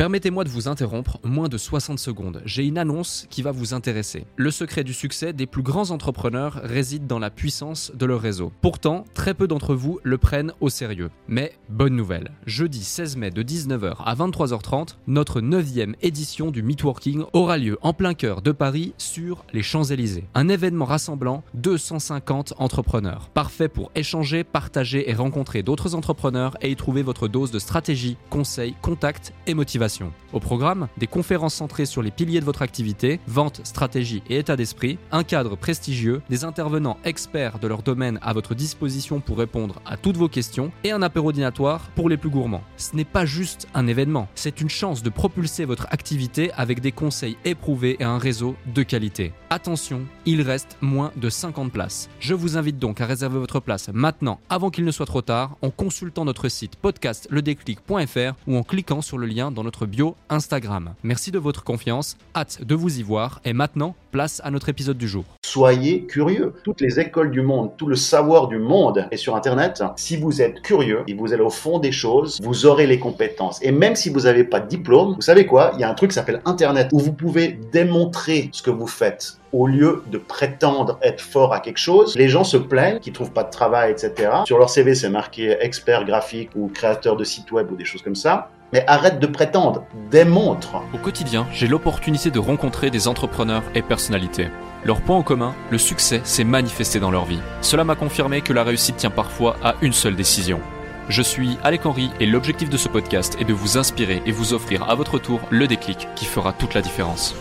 Permettez-moi de vous interrompre moins de 60 secondes. J'ai une annonce qui va vous intéresser. Le secret du succès des plus grands entrepreneurs réside dans la puissance de leur réseau. Pourtant, très peu d'entre vous le prennent au sérieux. Mais bonne nouvelle, jeudi 16 mai de 19h à 23h30, notre 9e édition du Meetworking aura lieu en plein cœur de Paris sur les Champs-Élysées. Un événement rassemblant 250 entrepreneurs. Parfait pour échanger, partager et rencontrer d'autres entrepreneurs et y trouver votre dose de stratégie, conseils, contacts et motivation. Au programme, des conférences centrées sur les piliers de votre activité, vente, stratégie et état d'esprit, un cadre prestigieux, des intervenants experts de leur domaine à votre disposition pour répondre à toutes vos questions et un apéro dînatoire pour les plus gourmands. Ce n'est pas juste un événement, c'est une chance de propulser votre activité avec des conseils éprouvés et un réseau de qualité. Attention, il reste moins de 50 places. Je vous invite donc à réserver votre place maintenant avant qu'il ne soit trop tard en consultant notre site podcastledéclic.fr ou en cliquant sur le lien dans notre bio Instagram. Merci de votre confiance, hâte de vous y voir et maintenant, place à notre épisode du jour. Soyez curieux. Toutes les écoles du monde, tout le savoir du monde est sur Internet. Si vous êtes curieux et vous allez au fond des choses, vous aurez les compétences. Et même si vous n'avez pas de diplôme, vous savez quoi? Il y a un truc qui s'appelle Internet où vous pouvez démontrer ce que vous faites au lieu de prétendre être fort à quelque chose, les gens se plaignent qu'ils trouvent pas de travail, etc. Sur leur CV, c'est marqué expert graphique ou créateur de site web ou des choses comme ça. Mais arrête de prétendre, démontre. Au quotidien, j'ai l'opportunité de rencontrer des entrepreneurs et personnalités. Leur point en commun, le succès s'est manifesté dans leur vie. Cela m'a confirmé que la réussite tient parfois à une seule décision. Je suis Alec Henry et l'objectif de ce podcast est de vous inspirer et vous offrir à votre tour le déclic qui fera toute la différence.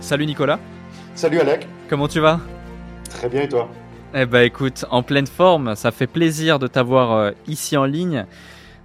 Salut Nicolas. Salut Alec. Comment tu vas? Très bien et toi? Eh ben écoute, en pleine forme, ça fait plaisir de t'avoir euh, ici en ligne.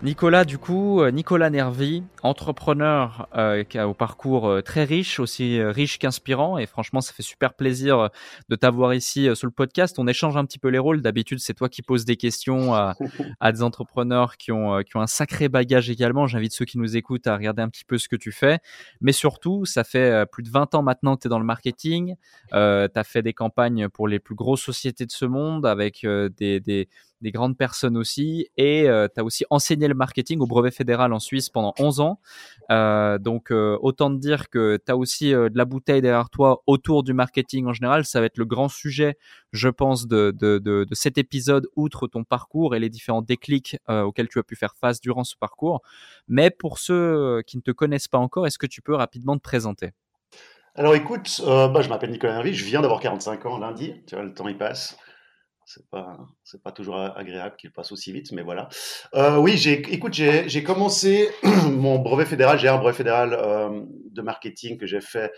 Nicolas, du coup, euh, Nicolas Nervi, entrepreneur euh, qui a au parcours euh, très riche, aussi riche qu'inspirant, et franchement, ça fait super plaisir de t'avoir ici sur le podcast. On échange un petit peu les rôles. D'habitude, c'est toi qui poses des questions à, des entrepreneurs qui ont, qui ont un sacré bagage également. J'invite ceux qui nous écoutent à regarder un petit peu ce que tu fais. Mais surtout, ça fait plus de 20 ans maintenant que tu es dans le marketing. tu as fait des campagnes pour les plus grosses sociétés de ce monde avec des, des des grandes personnes aussi. Et euh, tu as aussi enseigné le marketing au brevet fédéral en Suisse pendant 11 ans. Euh, donc, euh, autant te dire que tu as aussi de la bouteille derrière toi autour du marketing en général. Ça va être le grand sujet, je pense, de, de, de, cet épisode, outre ton parcours et les différents déclics auxquels tu as pu faire face durant ce parcours. Mais pour ceux qui ne te connaissent pas encore, est-ce que tu peux rapidement te présenter? Alors écoute, bah, je m'appelle Nicolas Hervé, je viens d'avoir 45 ans lundi, tu vois, le temps il passe. C'est pas, c'est pas toujours agréable qu'il passe aussi vite, mais voilà. Euh, oui, j'ai, écoute, j'ai, j'ai commencé mon brevet fédéral. J'ai un brevet fédéral euh, de marketing que j'ai fait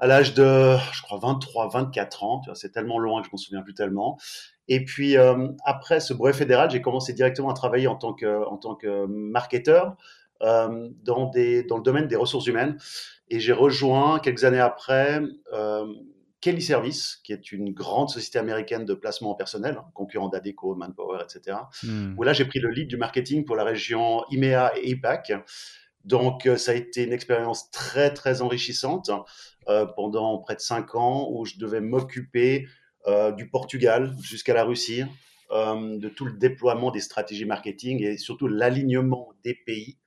à l'âge de, je crois, 23, 24 ans. C'est tellement loin que je m'en souviens plus tellement. Et puis euh, après ce brevet fédéral, j'ai commencé directement à travailler en tant que, en tant que marketeur dans des, dans le domaine des ressources humaines. Et j'ai rejoint quelques années après Kelly Service, qui est une grande société américaine de placement personnel, hein, concurrent d'Adeco, Manpower, etc. Hmm. Où là, j'ai pris le lead du marketing pour la région IMEA et APAC. Donc, euh, ça a été une expérience très, très enrichissante euh, pendant près de cinq ans où je devais m'occuper euh, du Portugal jusqu'à la Russie, de tout le déploiement des stratégies marketing et surtout l'alignement des pays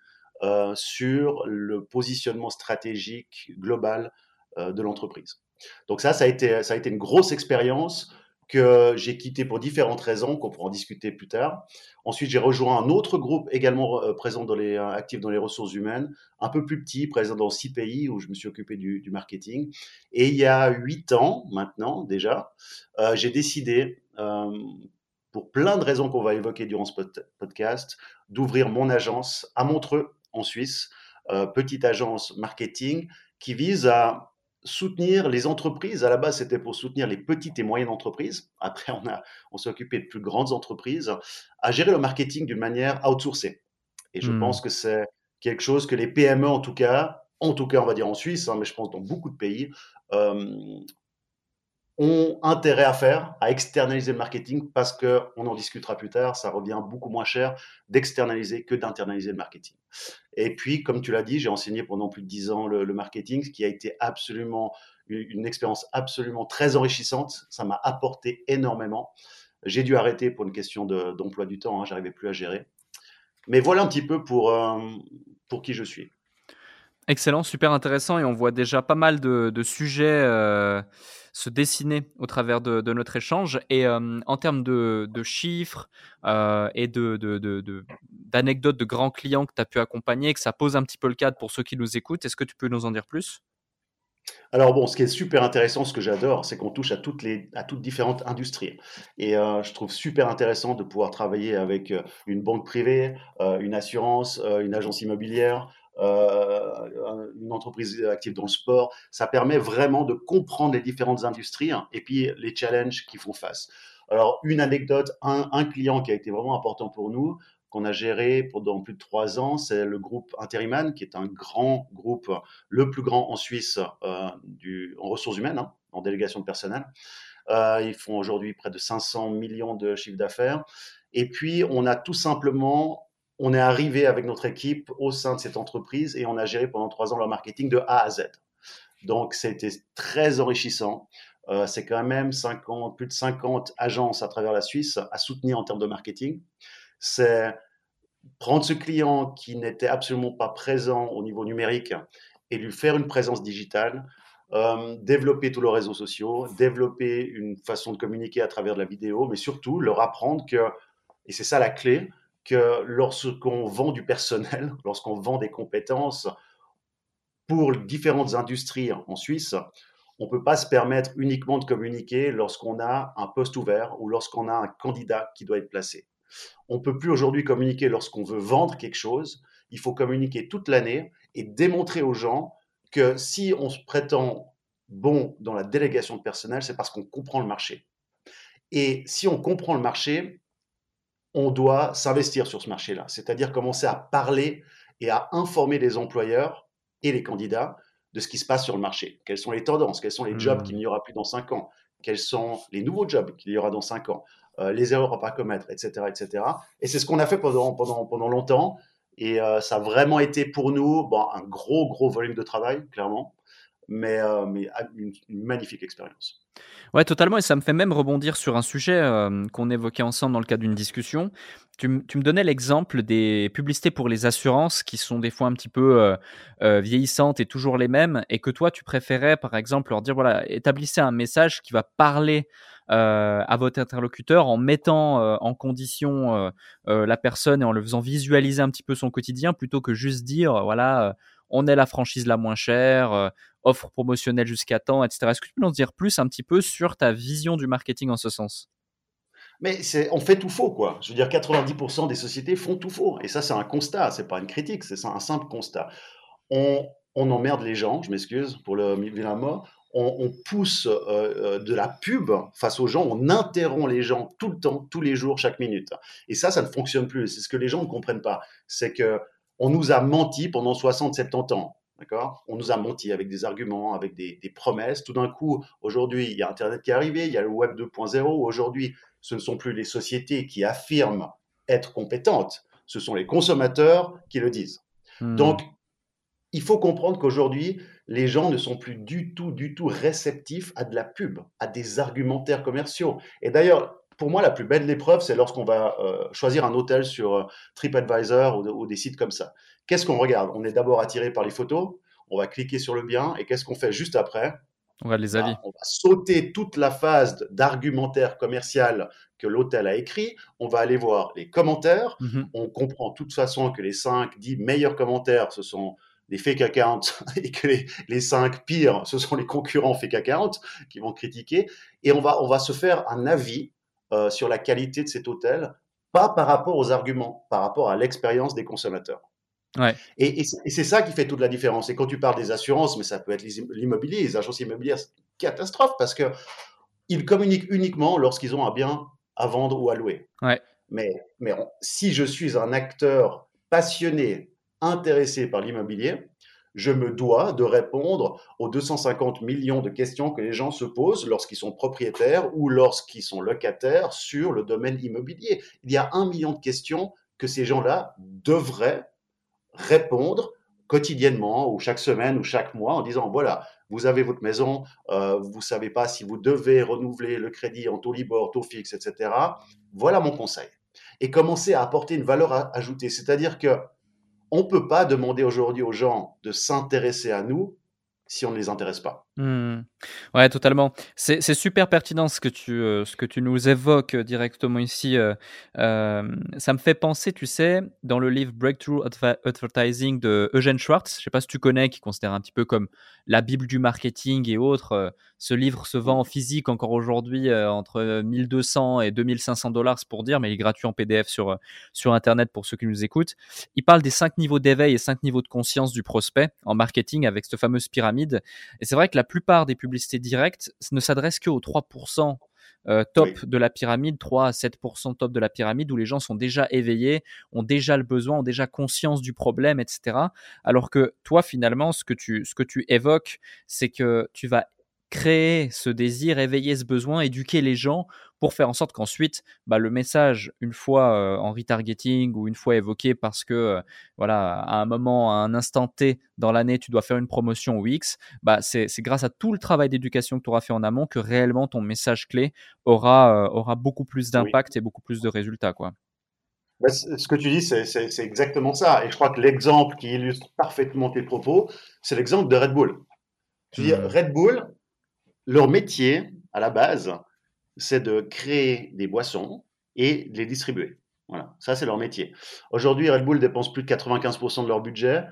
sur le positionnement stratégique global de l'entreprise. Donc ça, ça a été, une grosse expérience que j'ai quitté pour différentes raisons, qu'on pourra en discuter plus tard. Ensuite, j'ai rejoint un autre groupe également euh, présent dans les, euh, actif dans les ressources humaines, un peu plus petit, présent dans six pays où je me suis occupé du, marketing. Et il y a huit ans maintenant déjà, euh, j'ai décidé, pour plein de raisons qu'on va évoquer durant ce podcast, d'ouvrir mon agence à Montreux, en Suisse, petite agence marketing qui vise à soutenir les entreprises. À la base, c'était pour soutenir les petites et moyennes entreprises. Après, on, a, on s'est occupé de plus grandes entreprises à gérer le marketing d'une manière outsourcée. Et je hmm. pense que c'est quelque chose que les PME, en tout cas, en tout cas, on va dire en Suisse, hein, mais je pense dans beaucoup de pays, euh, ont intérêt à faire, à externaliser le marketing parce que, on en discutera plus tard, ça revient beaucoup moins cher d'externaliser que d'internaliser le marketing. Et puis, comme tu l'as dit, j'ai enseigné pendant plus de dix ans le, marketing, ce qui a été absolument une expérience absolument très enrichissante. Ça m'a apporté énormément. J'ai dû arrêter pour une question d'emploi du temps, hein, j'arrivais plus à gérer. Mais voilà un petit peu pour, euh, pour qui je suis. Excellent, super intéressant et on voit déjà pas mal de, sujets euh, se dessiner au travers de, notre échange. Et euh, en termes de, chiffres euh, et d'anecdotes de, grands clients que tu as pu accompagner, que ça pose un petit peu le cadre pour ceux qui nous écoutent, est-ce que tu peux nous en dire plus? Alors bon, ce qui est super intéressant, ce que j'adore, c'est qu'on touche à toutes les à toutes différentes industries. Et euh, je trouve super intéressant de pouvoir travailler avec une banque privée, une assurance, une agence immobilière, une entreprise active dans le sport. Ça permet vraiment de comprendre les différentes industries hein, et puis les challenges qu'ils font face. Alors une anecdote, un, client qui a été vraiment important pour nous, qu'on a géré pendant plus de trois ans, c'est le groupe Interiman, qui est un grand groupe, le plus grand en Suisse euh, du, en ressources humaines, hein, en délégation de personnel. Euh, ils font aujourd'hui près de 500 millions de chiffres d'affaires. Et puis, on a tout simplement, on est arrivé avec notre équipe au sein de cette entreprise et on a géré pendant trois ans leur marketing de A à Z. Donc, c'était très enrichissant. Euh, c'est quand même 50, plus de 50 agences à travers la Suisse à soutenir en termes de marketing. C'est prendre ce client qui n'était absolument pas présent au niveau numérique et lui faire une présence digitale, euh, développer tous leurs réseaux sociaux, développer une façon de communiquer à travers de la vidéo, mais surtout leur apprendre que, et c'est ça la clé, que lorsqu'on vend du personnel, lorsqu'on vend des compétences pour différentes industries en Suisse, on ne peut pas se permettre uniquement de communiquer lorsqu'on a un poste ouvert ou lorsqu'on a un candidat qui doit être placé. On ne peut plus aujourd'hui communiquer lorsqu'on veut vendre quelque chose. Il faut communiquer toute l'année et démontrer aux gens que si on se prétend bon dans la délégation de personnel, c'est parce qu'on comprend le marché. Et si on comprend le marché, on doit s'investir sur ce marché-là, c'est-à-dire commencer à parler et à informer les employeurs et les candidats de ce qui se passe sur le marché. Quelles sont les tendances, quels sont les jobs mmh. qu'il n'y aura plus dans cinq ans, quels sont les nouveaux jobs qu'il y aura dans cinq ans, euh, les erreurs à pas commettre, etc., etc. Et c'est ce qu'on a fait pendant, pendant, pendant longtemps. Et euh, ça a vraiment été pour nous bon, un gros, gros volume de travail, clairement, mais, euh, une, magnifique expérience. Ouais, totalement. Et ça me fait même rebondir sur un sujet qu'on évoquait ensemble dans le cadre d'une discussion. Tu, me donnais l'exemple des publicités pour les assurances qui sont des fois un petit peu vieillissantes et toujours les mêmes, et que toi, tu préférais, par exemple, leur dire voilà, établissez un message qui va parler euh, à votre interlocuteur en mettant euh, en condition euh, la personne et en le faisant visualiser un petit peu son quotidien plutôt que juste dire voilà on est la franchise la moins chère, offre promotionnelle jusqu'à temps, etc. Est-ce que tu peux nous dire plus un petit peu sur ta vision du marketing en ce sens? Mais on fait tout faux, quoi. Je veux dire, 90% des sociétés font tout faux. Et ça, c'est un constat, c'est pas une critique, c'est un simple constat. On, on emmerde les gens, je m'excuse pour le vilain mot, on, pousse euh, euh, de la pub face aux gens, on interrompt les gens tout le temps, tous les jours, chaque minute. Et ça, ça ne fonctionne plus. C'est ce que les gens ne comprennent pas. C'est que on nous a menti pendant 60, 70 ans. D'accord? On nous a menti avec des arguments, avec des, promesses. Tout d'un coup, aujourd'hui, il y a Internet qui est arrivé, il y a le Web 2.0. Aujourd'hui, ce ne sont plus les sociétés qui affirment être compétentes, ce sont les consommateurs qui le disent. Hmm. Donc, il faut comprendre qu'aujourd'hui, les gens ne sont plus du tout, du tout réceptifs à de la pub, à des argumentaires commerciaux. Et d'ailleurs, pour moi, la plus belle épreuve, c'est lorsqu'on va euh, choisir un hôtel sur euh, TripAdvisor ou, des sites comme ça. Qu'est-ce qu'on regarde? On est d'abord attiré par les photos, on va cliquer sur le bien, et qu'est-ce qu'on fait juste après? On va les avis. on va sauter toute la phase d'argumentaire commercial que l'hôtel a écrit, on va aller voir les commentaires, mmh on comprend de toute façon que les 5, 10 meilleurs commentaires, ce sont les fake accounts et que les, cinq pires, ce sont les concurrents fake accounts qui vont critiquer. Et on va, on va se faire un avis euh, sur la qualité de cet hôtel, pas par rapport aux arguments, par rapport à l'expérience des consommateurs. Ouais. Et, c'est ça qui fait toute la différence. Et quand tu parles des assurances, mais ça peut être l'immobilier, les agences immobilières, c'est une catastrophe parce que ils communiquent uniquement lorsqu'ils ont un bien à vendre ou à louer. Ouais. Mais, mais si je suis un acteur passionné intéressé par l'immobilier, je me dois de répondre aux 250 millions de questions que les gens se posent lorsqu'ils sont propriétaires ou lorsqu'ils sont locataires sur le domaine immobilier. Il y a un million de questions que ces gens-là devraient répondre quotidiennement ou chaque semaine ou chaque mois en disant voilà, vous avez votre maison, euh, vous ne savez pas si vous devez renouveler le crédit en taux libre, taux fixe, etc. Voilà mon conseil. Et commencer à apporter une valeur ajoutée. C'est-à-dire que on ne peut pas demander aujourd'hui aux gens de s'intéresser à nous si on ne les intéresse pas. Mmh. Ouais, totalement. C'est super pertinent ce que tu, euh, ce que tu nous évoques directement ici. Euh, ça me fait penser, tu sais, dans le livre Breakthrough Advertising de Eugene Schwartz, je sais pas si tu connais, qui considère un petit peu comme la Bible du marketing et autres. Euh, ce livre se vend en physique encore aujourd'hui entre 1200 et 2500 dollars, pour dire, mais il est gratuit en PDF sur, sur Internet pour ceux qui nous écoutent. Il parle des cinq niveaux d'éveil et cinq niveaux de conscience du prospect en marketing avec cette fameuse pyramide. Et c'est vrai que la plupart des publicités directes ne s'adressent qu'aux 3% euh, top de la pyramide, 3 à 7% top de la pyramide, où les gens sont déjà éveillés, ont déjà le besoin, ont déjà conscience du problème, etc. Alors que toi, finalement, ce que tu, ce que tu évoques, c'est que tu vas créer ce désir, éveiller ce besoin, éduquer les gens pour faire en sorte qu'ensuite, bah, le message, une fois euh, en retargeting ou une fois évoqué parce que, euh, voilà, à un moment, à un instant T dans l'année, tu dois faire une promotion ou X, bah, c'est grâce à tout le travail d'éducation que tu auras fait en amont que réellement ton message clé aura, euh, aura beaucoup plus d'impact et beaucoup plus de résultats. Quoi. Bah, ce que tu dis, c'est exactement ça. Et je crois que l'exemple qui illustre parfaitement tes propos, c'est l'exemple de Red Bull. Veux dire, mmh. Red Bull, leur métier, à la base, c'est de créer des boissons et de les distribuer. Voilà, ça c'est leur métier. Aujourd'hui, Red Bull dépense plus de 95% de leur budget,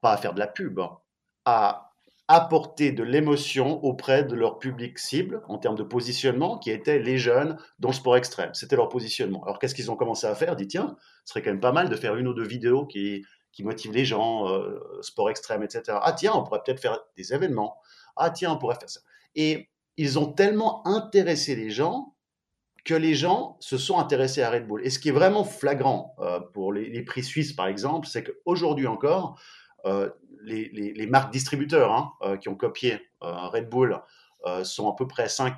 pas à faire de la pub, hein, à apporter de l'émotion auprès de leur public cible en termes de positionnement, qui étaient les jeunes dans le sport extrême. C'était leur positionnement. Alors qu'est-ce qu'ils ont commencé à faire? Dit tiens, ce serait quand même pas mal de faire une ou deux vidéos qui, qui motivent les gens, euh, sport extrême, etc. Ah tiens, on pourrait peut-être faire des événements. Ah tiens, on pourrait faire ça. Et ils ont tellement intéressé les gens que les gens se sont intéressés à Red Bull. Et ce qui est vraiment flagrant euh, pour les, prix suisses, par exemple, c'est qu'aujourd'hui encore, euh, les, marques distributeurs hein, euh, qui ont copié Red Bull sont à peu près 5,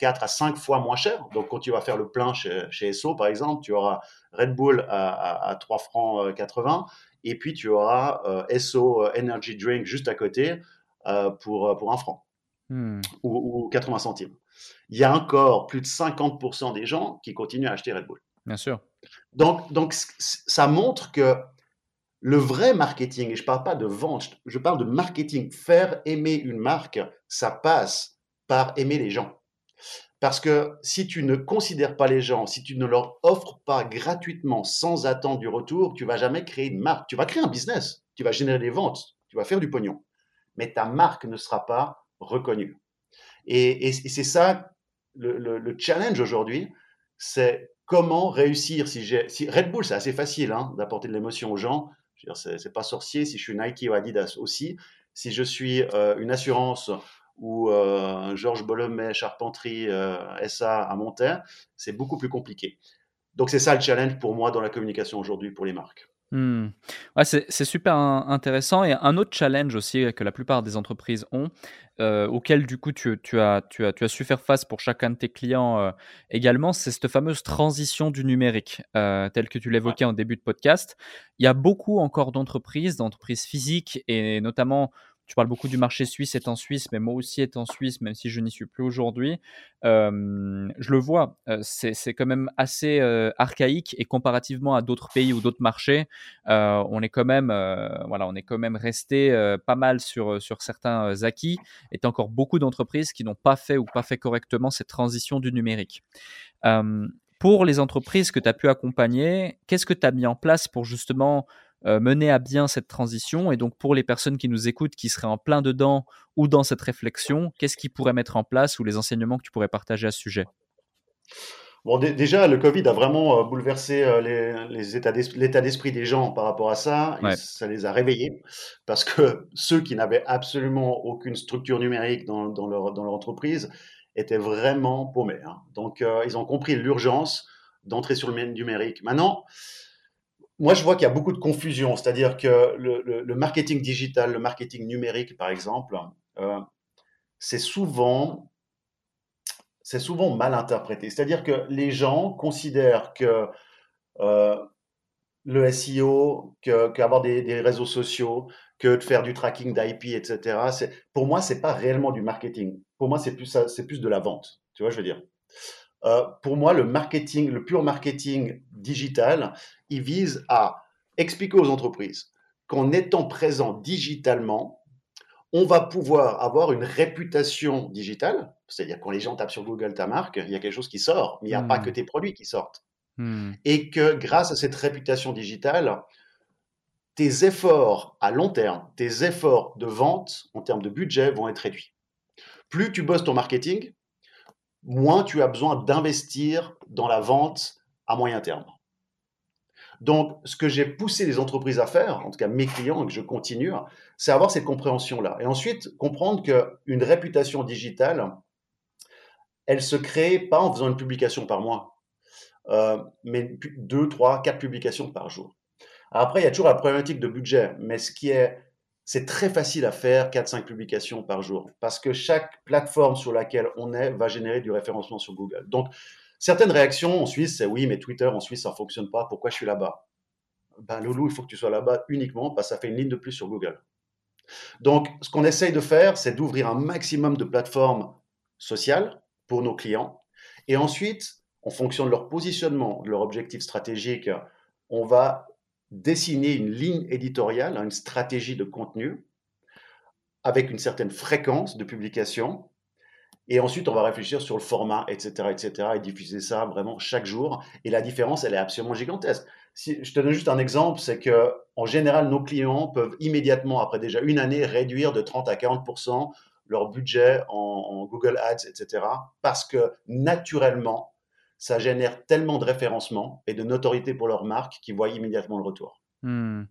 4 à 5 fois moins chers. Donc, quand tu vas faire le plein chez, chez Esso, par exemple, tu auras Red Bull à, à 3 francs 80 et puis tu auras Esso Energy Drink juste à côté pour, pour 1 franc. Hmm. Ou, 80 centimes. Il y a encore plus de 50% des gens qui continuent à acheter Red Bull. Bien sûr. Donc, donc ça montre que le vrai marketing, et je ne parle pas de vente, je parle de marketing, faire aimer une marque, ça passe par aimer les gens. Parce que si tu ne considères pas les gens, si tu ne leur offres pas gratuitement, sans attendre du retour, tu vas jamais créer une marque. Tu vas créer un business, tu vas générer des ventes, tu vas faire du pognon. Mais ta marque ne sera pas reconnu. Et, c'est ça le, challenge aujourd'hui, c'est comment réussir. Si, si Red Bull, c'est assez facile hein, d'apporter de l'émotion aux gens. C'est pas sorcier. Si je suis Nike ou Adidas aussi. Si je suis euh, une assurance ou euh, Georges Bolomet, Charpenterie, euh, SA à Montaigne, c'est beaucoup plus compliqué. Donc c'est ça le challenge pour moi dans la communication aujourd'hui pour les marques. Hmm. Ouais, c'est super intéressant. Et un autre challenge aussi que la plupart des entreprises ont, euh, auquel du coup tu, as, tu, as, tu as su faire face pour chacun de tes clients euh, également, c'est cette fameuse transition du numérique, euh, telle que tu l'évoquais en début de podcast. Il y a beaucoup encore d'entreprises, d'entreprises physiques et notamment tu parles beaucoup du marché suisse en Suisse, mais moi aussi en Suisse, même si je n'y suis plus aujourd'hui. je le vois, c'est quand même assez archaïque et comparativement à d'autres pays ou d'autres marchés, on est quand même, voilà, on est quand même resté pas mal sur, sur certains acquis. Et encore beaucoup d'entreprises qui n'ont pas fait ou pas fait correctement cette transition du numérique. pour les entreprises que tu as pu accompagner, qu'est-ce que tu as mis en place pour justement euh, mener à bien cette transition Et donc pour les personnes qui nous écoutent, qui seraient en plein dedans ou dans cette réflexion, qu'est-ce qu'ils pourraient mettre en place ou les enseignements que tu pourrais partager à ce sujet? Bon, déjà, le Covid a vraiment euh, bouleversé euh, les, l'état d'esprit des gens par rapport à ça. ça les a réveillés parce que ceux qui n'avaient absolument aucune structure numérique dans, leur, dans leur, entreprise étaient vraiment paumés. Hein. Donc, ils ont compris l'urgence d'entrer sur le numérique. Maintenant, moi, je vois qu'il y a beaucoup de confusion. C'est-à-dire que le, marketing digital, le marketing numérique, par exemple, euh, c'est souvent, c'est souvent mal interprété. C'est-à-dire que les gens considèrent que euh, le SEO, qu'avoir des, réseaux sociaux, que de faire du tracking d'IP, etc. Pour moi, c'est pas réellement du marketing. Pour moi, c'est plus, c'est plus de la vente. Tu vois, je veux dire? Euh, pour moi, le marketing, le pur marketing digital, il vise à expliquer aux entreprises qu'en étant présent digitalement, on va pouvoir avoir une réputation digitale, c'est-à-dire quand les gens tapent sur Google ta marque, il y a quelque chose qui sort, mais il n'y a pas que hmm. tes produits qui sortent. Hmm. Et que grâce à cette réputation digitale, tes efforts à long terme, tes efforts de vente en termes de budget vont être réduits. Plus tu bosses ton marketing, moins tu as besoin d'investir dans la vente à moyen terme. Donc, ce que j'ai poussé les entreprises à faire, en tout cas mes clients, et que je continue, c'est avoir cette compréhension-là. Et ensuite, comprendre qu'une réputation digitale, elle se crée pas en faisant une publication par mois, euh, mais deux, trois, quatre publications par jour. Après, il y a toujours la problématique de budget, mais ce qui est, c'est très facile à faire, 4-5 publications par jour, parce que chaque plateforme sur laquelle on est va générer du référencement sur Google. Donc, Certaines réactions en Suisse, c'est oui, mais Twitter en Suisse, ça ne fonctionne pas. Pourquoi je suis là-bas? Ben, Loulou, il faut que tu sois là-bas uniquement parce que ça fait une ligne de plus sur Google. Donc, ce qu'on essaye de faire, c'est d'ouvrir un maximum de plateformes sociales pour nos clients. Et ensuite, en fonction de leur positionnement, de leur objectif stratégique, on va dessiner une ligne éditoriale, une stratégie de contenu avec une certaine fréquence de publication et ensuite, on va réfléchir sur le format, etc., etc., et diffuser ça vraiment chaque jour. Et la différence, elle est absolument gigantesque. Si, je te donne juste un exemple, c'est que en général, nos clients peuvent immédiatement, après déjà une année, réduire de 30 à 40% leur budget en, Google Ads, etc., parce que naturellement, ça génère tellement de référencement et de notoriété pour leur marque qu'ils voient immédiatement le retour. Mmh.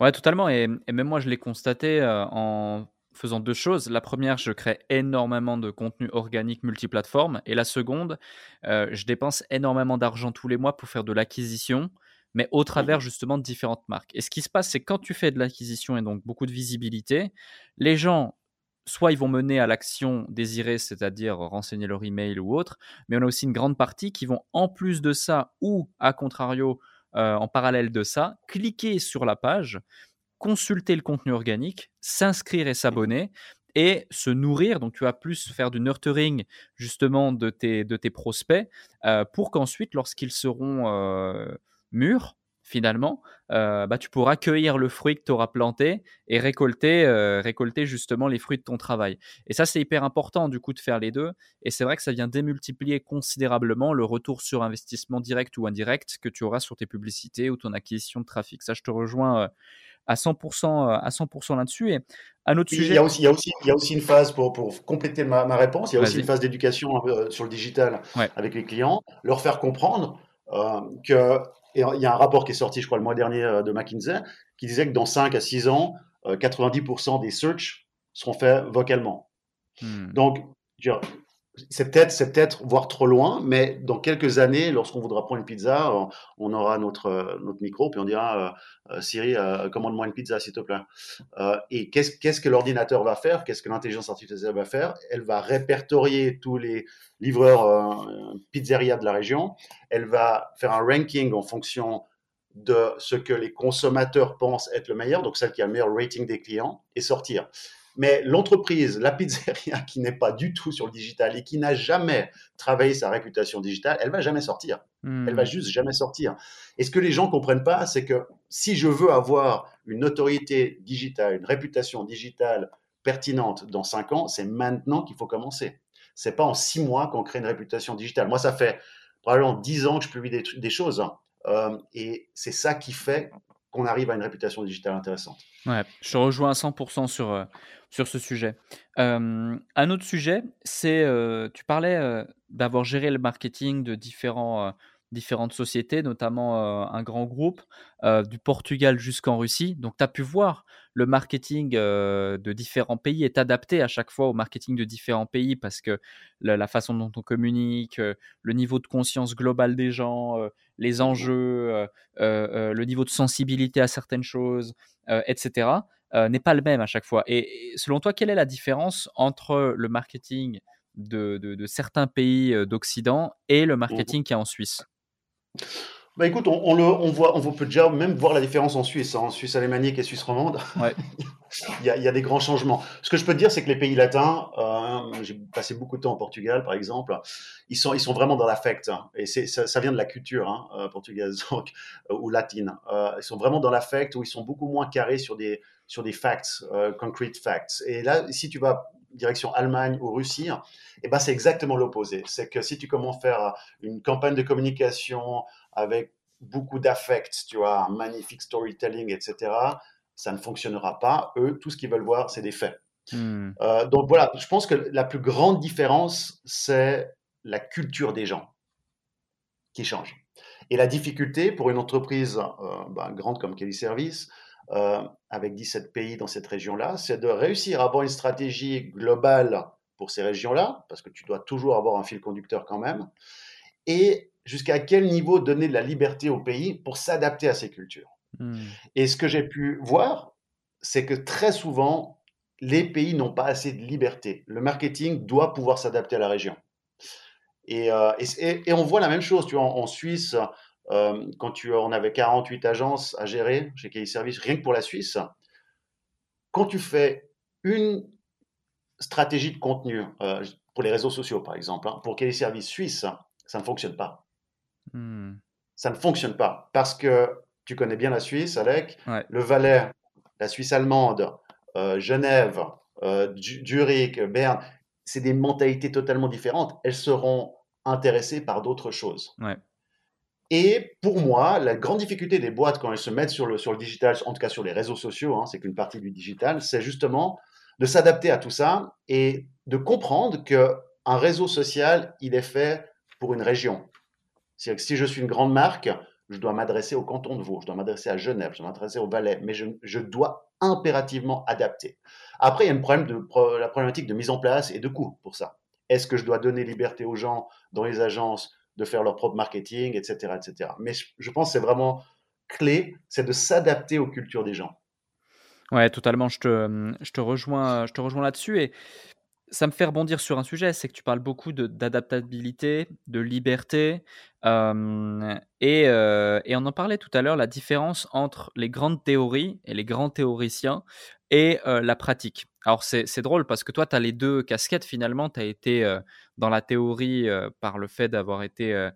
Ouais, totalement. Et, même moi, je l'ai constaté euh, en faisant deux choses. La première, je crée énormément de contenu organique multiplateforme. Et la seconde, euh, je dépense énormément d'argent tous les mois pour faire de l'acquisition, mais au travers justement de différentes marques. Et ce qui se passe, c'est quand tu fais de l'acquisition et donc beaucoup de visibilité, les gens soit ils vont mener à l'action désirée, c'est-à-dire renseigner leur email ou autre, mais on a aussi une grande partie qui vont en plus de ça ou à contrario euh, en parallèle de ça, cliquer sur la page consulter le contenu organique, s'inscrire et s'abonner et se nourrir. Donc, tu vas plus faire du nurturing justement de tes, prospects euh, pour qu'ensuite, lorsqu'ils seront euh, mûrs, finalement, euh, bah, tu pourras cueillir le fruit que tu auras planté et récolter, récolter justement les fruits de ton travail. Et ça, c'est hyper important du coup de faire les deux. Et c'est vrai que ça vient démultiplier considérablement le retour sur investissement direct ou indirect que tu auras sur tes publicités ou ton acquisition de trafic. Ça, je te rejoins à 100%, euh, à 100% là-dessus. Et un autre sujet. Il y a aussi, il y a aussi, il y a aussi une phase pour, pour compléter ma, ma, réponse. Il y a aussi une phase d'éducation euh, sur le digital avec les clients, leur faire comprendre euh, que. Il y a un rapport qui est sorti, je crois, le mois dernier de McKinsey, qui disait que dans 5 à 6 ans, 90% des search seront faits vocalement. Hmm. Donc, c'est peut-être, c'est peut-être voir trop loin, mais dans quelques années, lorsqu'on voudra prendre une pizza, on, aura notre, notre micro, puis on dira euh, euh, Siri, euh, commande-moi une pizza, s'il te plaît. et qu'est-ce, qu'est-ce que l'ordinateur va faire? Qu'est-ce que l'intelligence artificielle va faire? Elle va répertorier tous les livreurs pizzeria de la région. Elle va faire un ranking en fonction de ce que les consommateurs pensent être le meilleur, donc celle qui a le meilleur rating des clients, et sortir. Mais l'entreprise, la pizzeria qui n'est pas du tout sur le digital et qui n'a jamais travaillé sa réputation digitale, elle va jamais sortir. Elle va hmm. juste jamais sortir. Et ce que les gens comprennent pas, c'est que si je veux avoir une notoriété digitale, une réputation digitale pertinente dans cinq ans, c'est maintenant qu'il faut commencer. C'est pas en six mois qu'on crée une réputation digitale. Moi, ça fait probablement dix ans que je publie des, des choses. Hein. Euh, et c'est ça qui fait qu'on arrive à une réputation digitale intéressante. Ouais, je rejoins à 100% sur, euh, sur ce sujet. un autre sujet, c'est, tu parlais d'avoir géré le marketing de différents, différentes sociétés, notamment un grand groupe, du Portugal jusqu'en Russie. Donc, tu as pu voir le marketing de différents pays est adapté à chaque fois au marketing de différents pays parce que la, façon dont on communique, le niveau de conscience globale des gens, les enjeux, le niveau de sensibilité à certaines choses, etc. N'est pas le même à chaque fois. Et, selon toi, quelle est la différence entre le marketing de, certains pays d'Occident et le mmh marketing qui est en Suisse? Bah écoute, on, le, on, voit, on peut déjà même voir la différence en Suisse, hein. en Suisse alémanique et Suisse romande. Ouais. il, y a, il, y a, des grands changements. Ce que je peux te dire, c'est que les pays latins, euh, j'ai passé beaucoup de temps au Portugal, par exemple, ils sont, ils sont vraiment dans l'affect. Hein. et ça, ça, vient de la culture hein, euh, portugaise donc, euh, ou latine. ils sont vraiment dans l'affect, où ils sont beaucoup moins carrés sur des, sur des facts, concrete facts. Et là, si tu vas direction Allemagne ou Russie, eh ben c'est exactement l'opposé. C'est que si tu commences à faire une campagne de communication avec beaucoup d'affect, tu vois, un magnifique storytelling, etc., ça ne fonctionnera pas. Eux, tout ce qu'ils veulent voir, c'est des faits. Hmm. Euh, donc voilà, je pense que la plus grande différence, c'est la culture des gens qui change. Et la difficulté pour une entreprise euh, bah, grande comme Kelly Service, euh, avec 17 pays dans cette région-là, c'est de réussir à avoir une stratégie globale pour ces régions-là, parce que tu dois toujours avoir un fil conducteur quand même, et jusqu'à quel niveau donner de la liberté au pays pour s'adapter à ces cultures. Hmm. Et ce que j'ai pu voir, c'est que très souvent, les pays n'ont pas assez de liberté. Le marketing doit pouvoir s'adapter à la région. Et, euh, et, on voit la même chose, tu vois, en, Suisse, euh, quand tu, on avait 48 agences à gérer chez Kelly Service, rien que pour la Suisse, quand tu fais une stratégie de contenu euh, pour les réseaux sociaux, par exemple, hein, pour Kelly Service Suisse, ça ne fonctionne pas. Hmm. Ça ne fonctionne pas parce que tu connais bien la Suisse, Alec, le Valais, la Suisse allemande, euh, Genève, Zurich, Berne, c'est des mentalités totalement différentes. Elles seront intéressées par d'autres choses. Et pour moi, la grande difficulté des boîtes quand elles se mettent sur le, sur le digital, en tout cas sur les réseaux sociaux, hein, c'est qu'une partie du digital, c'est justement de s'adapter à tout ça et de comprendre que un réseau social, il est fait pour une région. C'est-à-dire que si je suis une grande marque, je dois m'adresser au canton de Vaud, je dois m'adresser à Genève, je dois m'adresser au Valais, mais je, dois impérativement adapter. Après, il y a une problème de, la problématique de mise en place et de coût pour ça. Est-ce que je dois donner liberté aux gens dans les agences de faire leur propre marketing, etc. etc. Mais je, pense que c'est vraiment clé, c'est de s'adapter aux cultures des gens. Ouais, totalement. Je te, je te rejoins, je te rejoins là-dessus. Et ça me fait rebondir sur un sujet, c'est que tu parles beaucoup d'adaptabilité, de, liberté, et, et, on en parlait tout à l'heure, la différence entre les grandes théories et les grands théoriciens et la pratique. Alors c'est drôle parce que toi, tu as les deux casquettes finalement, tu as été dans la théorie par le fait d'avoir été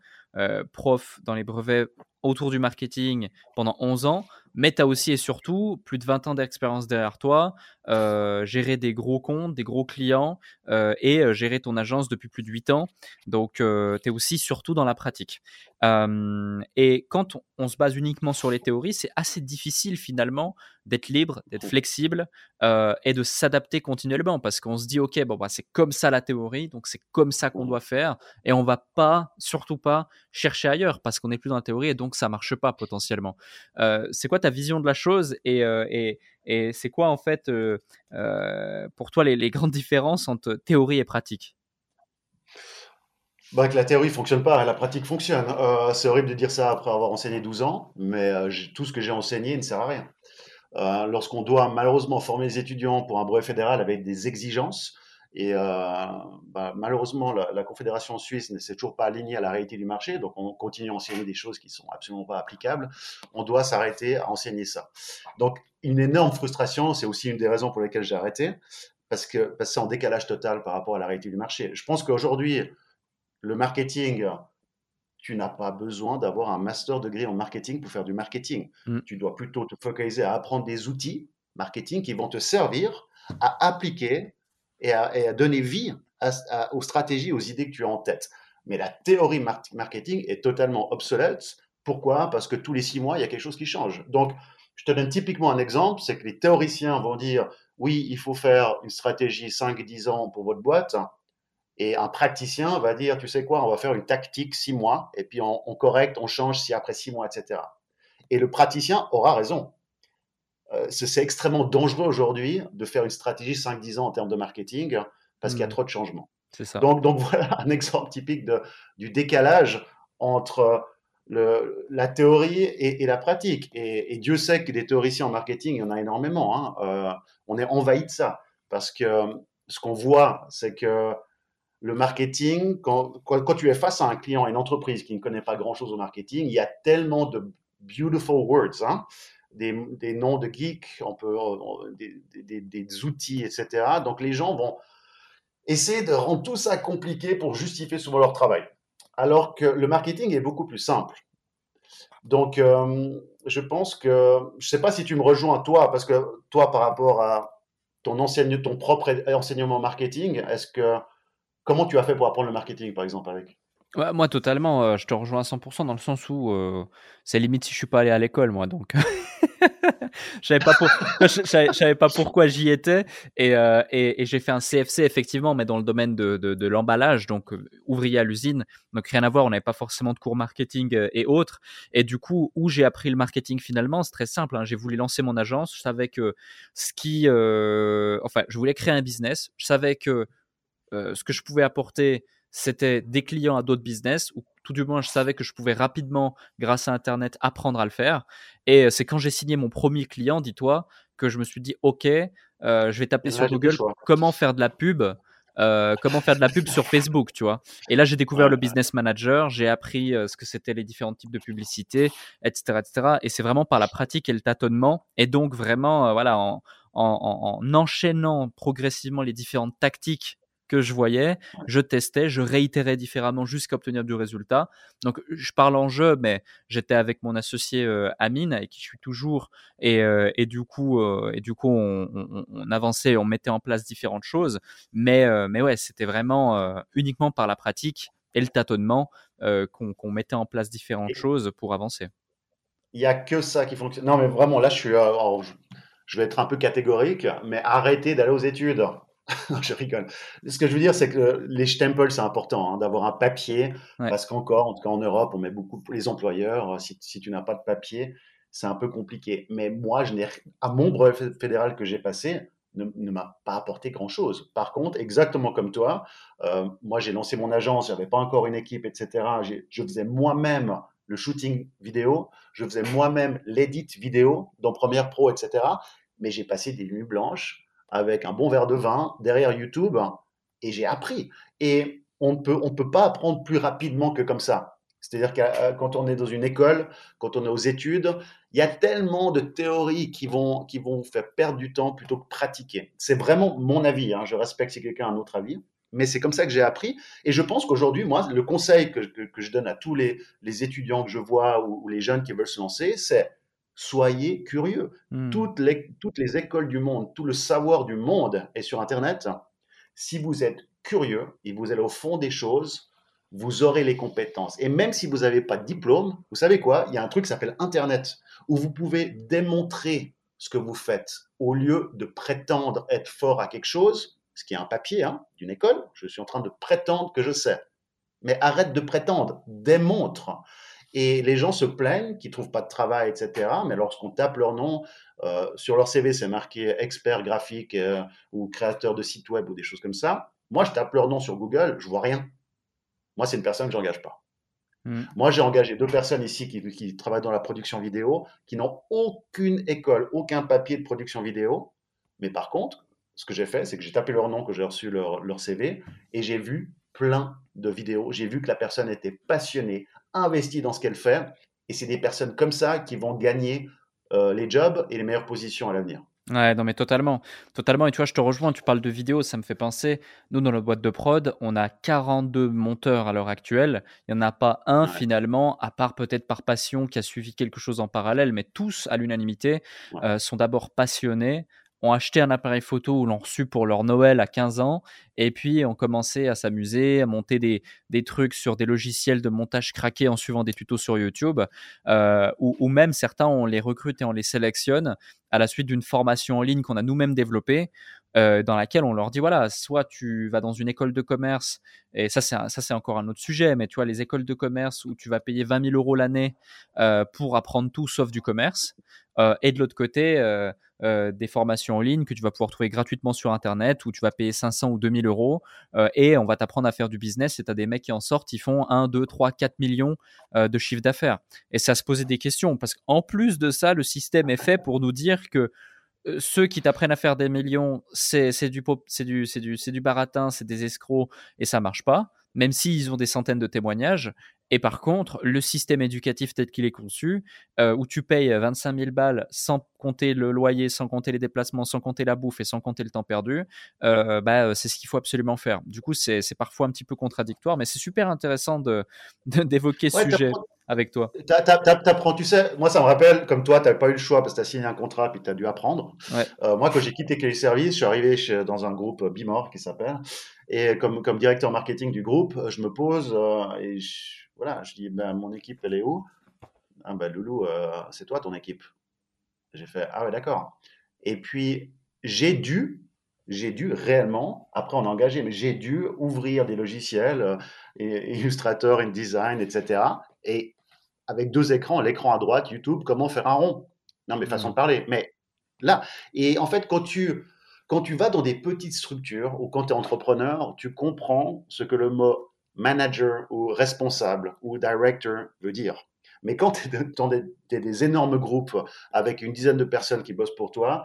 prof dans les brevets autour du marketing pendant 11 ans, mais tu as aussi et surtout plus de 20 ans d'expérience derrière toi, euh, gérer des gros comptes, des gros clients euh, et euh, gérer ton agence depuis plus de 8 ans. Donc, tu es aussi surtout dans la pratique. et quand on, se base uniquement sur les théories, c'est assez difficile finalement d'être libre, d'être flexible et de s'adapter continuellement parce qu'on se dit, OK, bon, bah, c'est comme ça la théorie, donc c'est comme ça qu'on doit faire et on va pas, surtout pas, chercher ailleurs parce qu'on n'est plus dans la théorie et donc ça marche pas potentiellement. c'est quoi ta vision de la chose et, et, et c'est quoi en fait pour toi les, grandes différences entre théorie et pratique? Bah, que la théorie fonctionne pas, la pratique fonctionne. Euh, c'est horrible de dire ça après avoir enseigné 12 ans, mais euh, tout ce que j'ai enseigné ne sert à rien. Euh, lorsqu'on doit malheureusement former les étudiants pour un brevet fédéral avec des exigences, et bah, malheureusement, la, Confédération suisse ne s'est toujours pas alignée à la réalité du marché, donc on continue à enseigner des choses qui sont absolument pas applicables. On doit s'arrêter à enseigner ça. Donc, une énorme frustration, c'est aussi une des raisons pour lesquelles j'ai arrêté, parce que, parce que c'est en décalage total par rapport à la réalité du marché. Je pense qu'aujourd'hui, le marketing, tu n'as pas besoin d'avoir un master degré en marketing pour faire du marketing. Mm. Tu dois plutôt te focaliser à apprendre des outils marketing qui vont te servir à appliquer et à, donner vie aux stratégies, aux idées que tu as en tête. Mais la théorie marketing est totalement obsolète. Pourquoi? Parce que tous les six mois, il y a quelque chose qui change. Donc, je te donne typiquement un exemple, c'est que les théoriciens vont dire, oui, il faut faire une stratégie 5-10 ans pour votre boîte. Et un praticien va dire, tu sais quoi, on va faire une tactique six mois, et puis on, correcte, on change si après six mois, etc. Et le praticien aura raison. Euh, c'est extrêmement dangereux aujourd'hui de faire une stratégie 5-10 ans en termes de marketing parce qu'il y a mmh. trop de changements. Ça. Donc, donc voilà un exemple typique de, du décalage entre le, la théorie et, la pratique. Et, Dieu sait que des théoriciens en marketing, il y en a énormément. Hein. Euh, on est envahi de ça parce que ce qu'on voit, c'est que le marketing, quand, quand, tu es face à un client, une entreprise qui ne connaît pas grand-chose au marketing, il y a tellement de beautiful words, hein, des, noms de geeks, on peut, des, des, outils, etc. Donc les gens vont essayer de rendre tout ça compliqué pour justifier souvent leur travail. Alors que le marketing est beaucoup plus simple. Donc, euh, je pense que, je ne sais pas si tu me rejoins toi, parce que toi, par rapport à ton, ton propre enseignement marketing, est-ce que, comment tu as fait pour apprendre le marketing, par exemple, avec moi, totalement, euh, je te rejoins à 100% dans le sens où euh, c'est limite si je suis pas allé à l'école, moi. Donc, je savais pas, pas pourquoi j'y étais. Euh, et, et, j'ai fait un CFC, effectivement, mais dans le domaine de, l'emballage, donc ouvrier à l'usine. Donc, rien à voir, on n'avait pas forcément de cours marketing et autres. Et du coup, où j'ai appris le marketing finalement, c'est très simple. Hein. J'ai voulu lancer mon agence. Je savais que ce qui. enfin, je voulais créer un business. Je savais que ce que je pouvais apporter c'était des clients à d'autres business, ou tout du moins je savais que je pouvais rapidement, grâce à Internet, apprendre à le faire. Et euh, c'est quand j'ai signé mon premier client, dis-toi, que je me suis dit, OK, euh, je vais taper sur Google comment faire de la pub. Euh, comment faire de la pub sur Facebook, tu vois. Et là, j'ai découvert le Business Manager, j'ai appris ce que c'était les différents types de publicité, etc., etc. Et c'est vraiment par la pratique et le tâtonnement, et donc vraiment, voilà, en, en, enchaînant progressivement les différentes tactiques que je voyais, je testais, je réitérais différemment jusqu'à obtenir du résultat. Donc, je parle en jeu, mais j'étais avec mon associé euh, Amine, avec qui je suis toujours, et, euh, et du coup, euh, et du coup, on, on, avançait, on mettait en place différentes choses. Mais, mais ouais, c'était vraiment uniquement par la pratique et le tâtonnement qu'on mettait en place différentes choses pour avancer. Il n'y a que ça qui fonctionne. Non, mais vraiment, là, je suis. je vais être un peu catégorique, mais arrêtez d'aller aux études. je rigole. Ce que je veux dire, c'est que les stempels, c'est important hein, d'avoir un papier, parce qu'encore, en tout cas en Europe, on met beaucoup les employeurs. Euh, si, si tu n'as pas de papier, c'est un peu compliqué. Mais moi, je n'ai, à mon brevet fédéral que j'ai passé, ne, m'a pas apporté grand-chose. Par contre, exactement comme toi, euh, moi, j'ai lancé mon agence, j'avais pas encore une équipe, etc. Je faisais moi-même le shooting vidéo, je faisais moi-même l'édit vidéo dans Premiere Pro, etc. Mais j'ai passé des nuits blanches avec un bon verre de vin derrière YouTube et j'ai appris. Et on peut, on peut pas apprendre plus rapidement que comme ça. C'est-à-dire que euh, quand on est dans une école, quand on est aux études, il y a tellement de théories qui vont, qui vont faire perdre du temps plutôt que pratiquer. C'est vraiment mon avis. Hein. Je respecte si quelqu'un a un autre avis. Mais c'est comme ça que j'ai appris. Et je pense qu'aujourd'hui, moi, le conseil que, que, je donne à tous les, les étudiants que je vois ou les jeunes qui veulent se lancer, c'est soyez curieux. Hmm. Toutes, les, toutes les écoles du monde, tout le savoir du monde est sur Internet. Si vous êtes curieux et vous allez au fond des choses, vous aurez les compétences. Et même si vous n'avez pas de diplôme, vous savez quoi? Il y a un truc qui s'appelle Internet, où vous pouvez démontrer ce que vous faites. Au lieu de prétendre être fort à quelque chose, ce qui est un papier hein, d'une école, je suis en train de prétendre que je sais. Mais arrête de prétendre, démontre. Et les gens se plaignent qu'ils trouvent pas de travail, etc. Mais lorsqu'on tape leur nom euh, sur leur CV, c'est marqué expert graphique euh, ou créateur de site web ou des choses comme ça. Moi, je tape leur nom sur Google, je vois rien. Moi, c'est une personne que j'engage pas. Hmm. Moi, j'ai engagé deux personnes ici qui, qui, travaillent dans la production vidéo, qui n'ont aucune école, aucun papier de production vidéo. Mais par contre, ce que j'ai fait, c'est que j'ai tapé leur nom, que j'ai reçu leur, leur CV, et j'ai vu plein de vidéos. J'ai vu que la personne était passionnée, investie dans ce qu'elle fait. Et c'est des personnes comme ça qui vont gagner euh, les jobs et les meilleures positions à l'avenir. Ouais, non, mais totalement. Totalement. Et tu vois, je te rejoins, tu parles de vidéos, ça me fait penser. Nous, dans notre boîte de prod, on a 42 monteurs à l'heure actuelle. Il n'y en a pas un, finalement, à part peut-être par passion, qui a suivi quelque chose en parallèle, mais tous, à l'unanimité, euh, sont d'abord passionnés, ont acheté un appareil photo ou l'ont reçu pour leur Noël à 15 ans, et puis ont commencé à s'amuser, à monter des, des, trucs sur des logiciels de montage craqués en suivant des tutos sur YouTube, euh, ou, même certains, on les recrute et on les sélectionne à la suite d'une formation en ligne qu'on a nous-mêmes développée, euh, dans laquelle on leur dit voilà, soit tu vas dans une école de commerce, et ça c'est, encore un autre sujet, mais tu vois, les écoles de commerce où tu vas payer 20 000 euros l'année euh, pour apprendre tout sauf du commerce, et de l'autre côté, euh, des formations en ligne que tu vas pouvoir trouver gratuitement sur Internet où tu vas payer 500 ou 2000 euros euh, et on va t'apprendre à faire du business et tu as des mecs qui en sortent, ils font 1, 2, 3, 4 millions euh, de chiffre d'affaires. Et ça se posait des questions parce qu'en plus de ça, le système est fait pour nous dire que ceux qui t'apprennent à faire des millions, c'est du, du, du, du baratin, c'est des escrocs et ça marche pas, même s'ils ont des centaines de témoignages. Et par contre, le système éducatif tel qu'il est conçu, euh, où tu payes 25 000 balles sans compter le loyer, sans compter les déplacements, sans compter la bouffe et sans compter le temps perdu, euh, bah, euh, c'est ce qu'il faut absolument faire. Du coup, c'est parfois un petit peu contradictoire, mais c'est super intéressant d'évoquer de, ce sujet avec toi. T'apprends, tu sais, moi ça me rappelle, comme toi, tu n'as pas eu le choix parce que tu as signé un contrat puis tu as dû apprendre. moi, quand j'ai quitté Kelly Service, je suis arrivé dans un groupe Bimor qui s'appelle, et comme, comme directeur marketing du groupe, je me pose et je, voilà, je dis, ben, mon équipe, elle est où? Ah, ben, Loulou, euh, c'est toi ton équipe. J'ai fait, ah ouais, d'accord. Et puis, j'ai dû, j'ai dû réellement, après on a engagé, mais j'ai dû ouvrir des logiciels, euh, Illustrator, InDesign, etc. Et avec deux écrans, l'écran à droite, YouTube, comment faire un rond? Non, mais façon de mmh. parler. Mais là, et en fait, quand tu, quand tu vas dans des petites structures ou quand tu es entrepreneur, tu comprends ce que le mot manager ou responsable ou director veut dire. Mais quand tu es dans des, énormes groupes avec une dizaine de personnes qui bossent pour toi,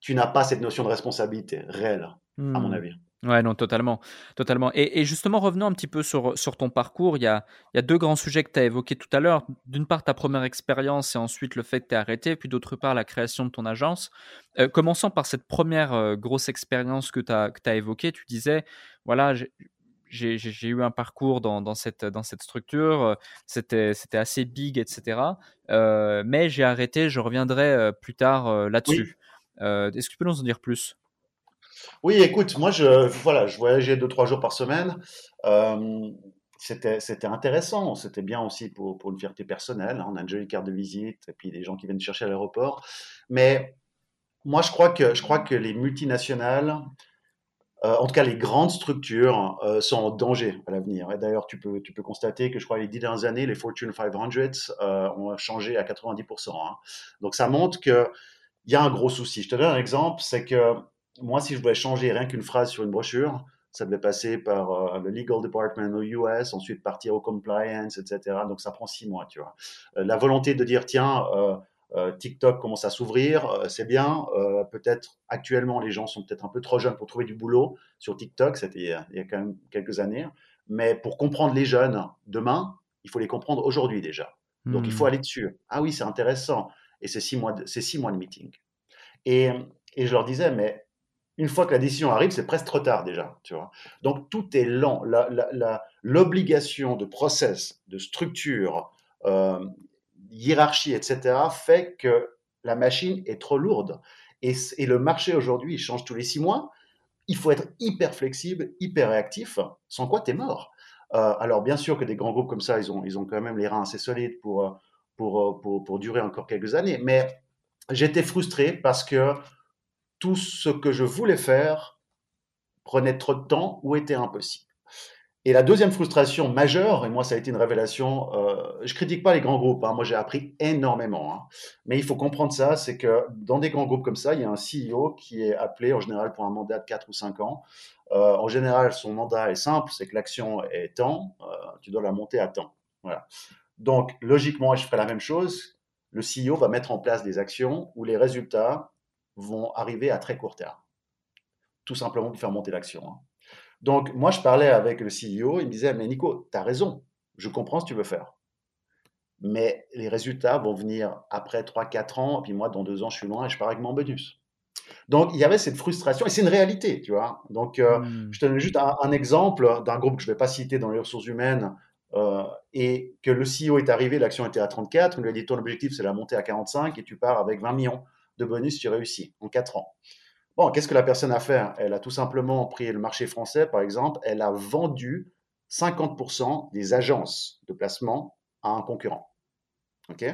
tu n'as pas cette notion de responsabilité réelle, à mon hmm. avis. Ouais, non, totalement. totalement. Et, justement, revenons un petit peu sur, sur ton parcours. Il y, a, il y a deux grands sujets que tu as évoqués tout à l'heure. D'une part, ta première expérience et ensuite le fait que tu es arrêté, puis d'autre part, la création de ton agence. Euh, commençant par cette première euh, grosse expérience que tu as, as évoquée, tu disais, voilà, j'ai eu un parcours dans, cette, dans cette structure, euh, c'était assez big, etc. Euh, mais j'ai arrêté, je reviendrai euh, plus tard là-dessus. Est-ce que tu peux nous en dire plus? Oui, écoute, moi, je, voilà, je voyageais deux, trois jours par semaine. c'était intéressant, c'était bien aussi pour, pour, une fierté personnelle. Hein. On a une jolie carte de visite et puis des gens qui viennent chercher à l'aéroport. Mais moi, je crois que, je crois que les multinationales, en tout cas, les grandes structures euh, sont en danger à l'avenir. Et d'ailleurs, tu peux, tu peux constater que je crois les dix dernières années, les Fortune 500 euh, ont changé à 90%. Hein. Donc, ça montre qu'il y a un gros souci. Je te donne un exemple, c'est que moi, si je voulais changer rien qu'une phrase sur une brochure, ça devait passer par le legal department aux US, ensuite partir au compliance, etc. Donc, ça prend six mois, tu vois. la volonté de dire, tiens, euh, TikTok commence à s'ouvrir, euh, c'est bien. Euh, peut-être actuellement, les gens sont peut-être un peu trop jeunes pour trouver du boulot sur TikTok, c'était il y a quand même quelques années. Mais pour comprendre les jeunes demain, il faut les comprendre aujourd'hui déjà. Donc il faut hmm. aller dessus. Ah oui, c'est intéressant. Et c'est six mois de, six mois de meeting. Et, et, je leur disais, mais une fois que la décision arrive, c'est presque trop tard déjà. Tu vois Donc tout est lent. L'obligation de process, de structure, hiérarchie, etc., fait que la machine est trop lourde. Et, le marché aujourd'hui, il change tous les six mois. Il faut être hyper flexible, hyper réactif, sans quoi tu es mort. Euh, alors, bien sûr que des grands groupes comme ça, ils ont, ils ont quand même les reins assez solides pour, pour, pour, pour durer encore quelques années. Mais j'étais frustré parce que tout ce que je voulais faire prenait trop de temps ou était impossible. Et la deuxième frustration majeure, et moi ça a été une révélation, euh, je critique pas les grands groupes, hein, moi j'ai appris énormément, hein, mais il faut comprendre ça, c'est que dans des grands groupes comme ça, il y a un CEO qui est appelé en général pour un mandat de 4 ou 5 ans. Euh, en général, son mandat est simple, c'est que l'action est temps, euh, tu dois la monter à temps. Voilà. Donc logiquement, je ferai la même chose, le CEO va mettre en place des actions où les résultats vont arriver à très court terme. Tout simplement pour faire monter l'action. Hein. Donc, moi, je parlais avec le CEO, il me disait, mais Nico, tu as raison, je comprends ce que tu veux faire. Mais les résultats vont venir après 3-4 ans, et puis moi, dans 2 ans, je suis loin et je pars avec mon bonus. Donc, il y avait cette frustration, et c'est une réalité, tu vois. Donc, euh, hmm. je te donne juste un, exemple d'un groupe que je ne vais pas citer dans les ressources humaines, euh, et que le CEO est arrivé, l'action était à 34, on lui a dit, ton objectif, c'est la montée à 45, et tu pars avec 20 millions de bonus, tu réussis en 4 ans. Bon, qu'est-ce que la personne a fait Elle a tout simplement pris le marché français, par exemple, elle a vendu 50% des agences de placement à un concurrent. Ok?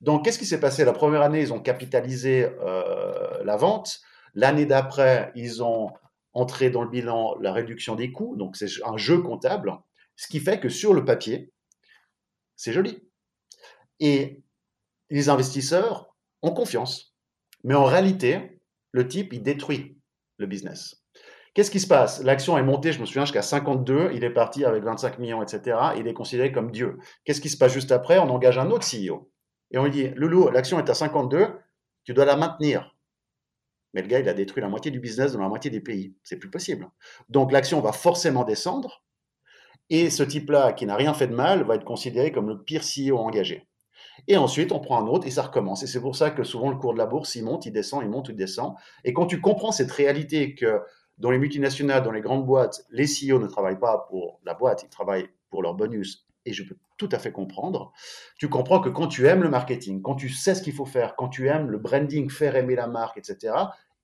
Donc, qu'est-ce qui s'est passé? La première année, ils ont capitalisé euh, la vente. L'année d'après, ils ont entré dans le bilan la réduction des coûts. Donc, c'est un jeu comptable, ce qui fait que sur le papier, c'est joli. Et les investisseurs ont confiance. Mais en réalité, le type, il détruit le business. Qu'est-ce qui se passe? L'action est montée, je me souviens, jusqu'à 52, il est parti avec 25 millions, etc. Il est considéré comme Dieu. Qu'est-ce qui se passe juste après? On engage un autre CEO. Et on lui dit, Loulou, l'action est à 52, tu dois la maintenir. Mais le gars, il a détruit la moitié du business dans la moitié des pays. C'est plus possible. Donc l'action va forcément descendre. Et ce type-là, qui n'a rien fait de mal, va être considéré comme le pire CEO engagé. Et ensuite, on prend un autre et ça recommence. Et c'est pour ça que souvent le cours de la bourse, il monte, il descend, il monte, il descend. Et quand tu comprends cette réalité que dans les multinationales, dans les grandes boîtes, les CEO ne travaillent pas pour la boîte, ils travaillent pour leur bonus. Et je peux tout à fait comprendre. Tu comprends que quand tu aimes le marketing, quand tu sais ce qu'il faut faire, quand tu aimes le branding, faire aimer la marque, etc.,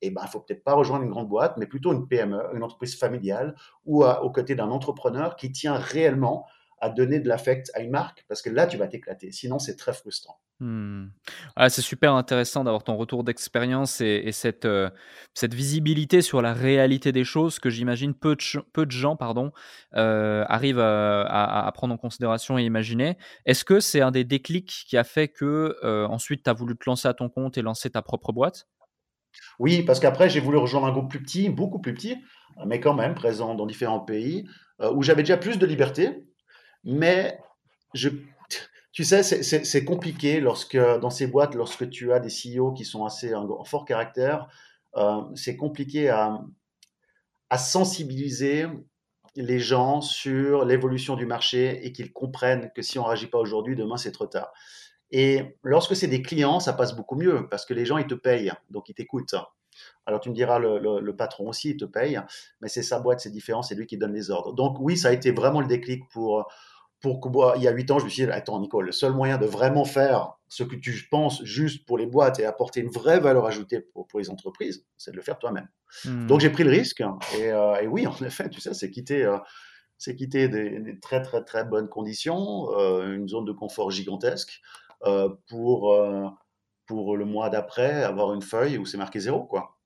eh ben, faut peut-être pas rejoindre une grande boîte, mais plutôt une PME, une entreprise familiale, ou aux côtés d'un entrepreneur qui tient réellement à donner de l'affect à une marque, parce que là, tu vas t'éclater. Sinon, c'est très frustrant. Hmm. Ah, c'est super intéressant d'avoir ton retour d'expérience et, cette, euh, cette visibilité sur la réalité des choses que j'imagine peu, de, peu de gens pardon, euh, arrivent à, prendre en considération et imaginer. Est-ce que c'est un des déclics qui a fait que euh, ensuite tu as voulu te lancer à ton compte et lancer ta propre boîte? Oui, parce qu'après, j'ai voulu rejoindre un groupe plus petit, beaucoup plus petit, mais quand même présent dans différents pays, où j'avais déjà plus de liberté mais je, tu sais, c'est compliqué lorsque, dans ces boîtes, lorsque tu as des CEO qui sont assez en fort caractère, euh, c'est compliqué à, à, sensibiliser les gens sur l'évolution du marché et qu'ils comprennent que si on ne réagit pas aujourd'hui, demain c'est trop tard. Et lorsque c'est des clients, ça passe beaucoup mieux parce que les gens, ils te payent, donc ils t'écoutent. Alors tu me diras, le, le, patron aussi, il te paye, mais c'est sa boîte, c'est différent, c'est lui qui donne les ordres. Donc oui, ça a été vraiment le déclic pour il y a huit ans, je me suis dit, attends, Nicole, le seul moyen de vraiment faire ce que tu penses juste pour les boîtes et apporter une vraie valeur ajoutée pour, les entreprises, c'est de le faire toi-même. Hmm. Donc, j'ai pris le risque. Euh, et, oui, en effet, tu sais, c'est quitter, euh, c'est quitter des, très, très, très bonnes conditions, euh, une zone de confort gigantesque, pour, pour le mois d'après avoir une feuille où c'est marqué zéro, quoi.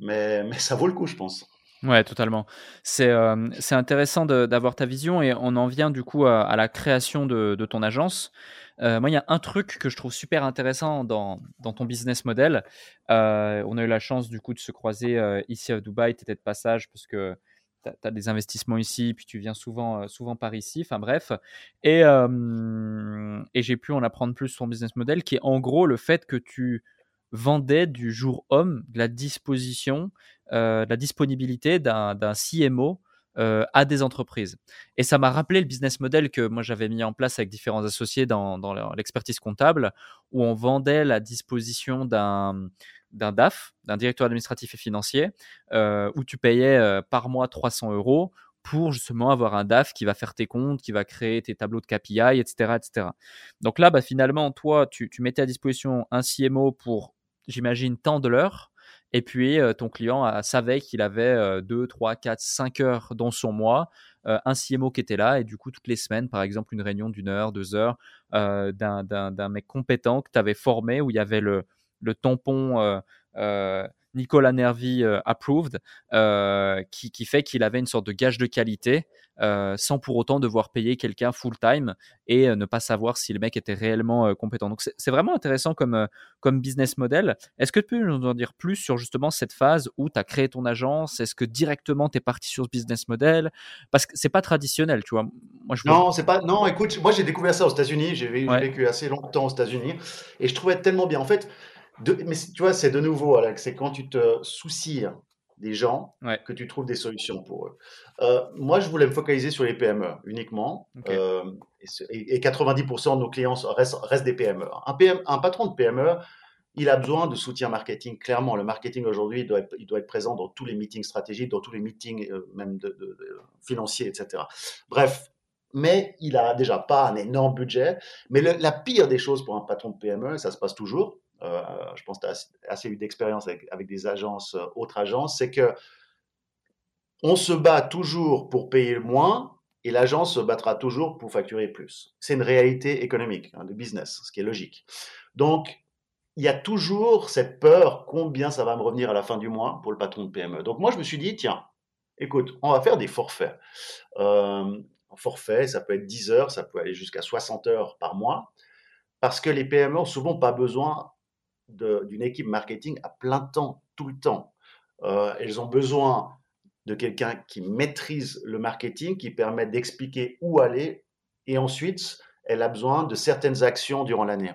Mais, mais ça vaut le coup, je pense. Ouais, totalement. C'est c'est intéressant d'avoir ta vision et on en vient du coup à, la création de, de ton agence. moi, il y a un truc que je trouve super intéressant dans, dans ton business model. on a eu la chance du coup de se croiser ici à Dubaï. Tu étais de passage parce que tu as, des investissements ici, puis tu viens souvent, souvent par ici. Enfin bref. Et, et j'ai pu en apprendre plus sur ton business model qui est en gros le fait que tu vendait du jour homme la disposition, euh, la disponibilité d'un CMO euh, à des entreprises. Et ça m'a rappelé le business model que moi j'avais mis en place avec différents associés dans, l'expertise comptable, où on vendait la disposition d'un d'un DAF, d'un directeur administratif et financier, euh, où tu payais par mois 300 euros pour justement avoir un DAF qui va faire tes comptes, qui va créer tes tableaux de KPI, etc. etc. Donc là, bah, finalement, toi, tu, tu mettais à disposition un CMO pour j'imagine, tant de l'heure. Et puis, euh, ton client savait qu'il avait 2, 3, 4, 5 heures dans son mois, euh, un CMO qui était là, et du coup, toutes les semaines, par exemple, une réunion d'une heure, deux heures, euh, d'un mec compétent que tu avais formé, où il y avait le, le tampon Nicolas Nervi approved, qui, qui, fait qu'il avait une sorte de gage de qualité euh, sans pour autant devoir payer quelqu'un full time et euh, ne pas savoir si le mec était réellement euh, compétent. Donc c'est vraiment intéressant comme, comme business model. Est-ce que tu peux nous en dire plus sur justement cette phase où tu as créé ton agence? Est-ce que directement tu es parti sur ce business model? Parce que c'est pas traditionnel, tu vois. Moi, je non, c'est pas. Non, écoute, moi j'ai découvert ça aux États-Unis. J'ai vécu assez longtemps aux États-Unis et je trouvais tellement bien. En fait, mais tu vois, c'est de nouveau, Alex, c'est quand tu te soucies des gens que tu trouves des solutions pour eux. Euh, moi, je voulais me focaliser sur les PME uniquement. Euh, et, 90% de nos clients restent, des PME. Un, PM, un patron de PME, il a besoin de soutien marketing. Clairement, le marketing aujourd'hui, il doit, être, il doit être présent dans tous les meetings stratégiques, dans tous les meetings euh, même de, financiers, etc. Bref, mais il a déjà pas un énorme budget. Mais la pire des choses pour un patron de PME, ça se passe toujours, je pense que tu as assez, eu d'expérience avec, des agences, euh, autres agences, c'est que on se bat toujours pour payer moins et l'agence se battra toujours pour facturer plus. C'est une réalité économique, hein, de business, ce qui est logique. Donc, il y a toujours cette peur combien ça va me revenir à la fin du mois pour le patron de PME. Donc, moi, je me suis dit, tiens, écoute, on va faire des forfaits. Euh, forfait, ça peut être 10 heures, ça peut aller jusqu'à 60 heures par mois, parce que les PME n'ont souvent pas besoin d'une équipe marketing à plein temps, tout le temps. Euh, elles ont besoin de quelqu'un qui maîtrise le marketing, qui permet d'expliquer où aller, et ensuite, elle a besoin de certaines actions durant l'année.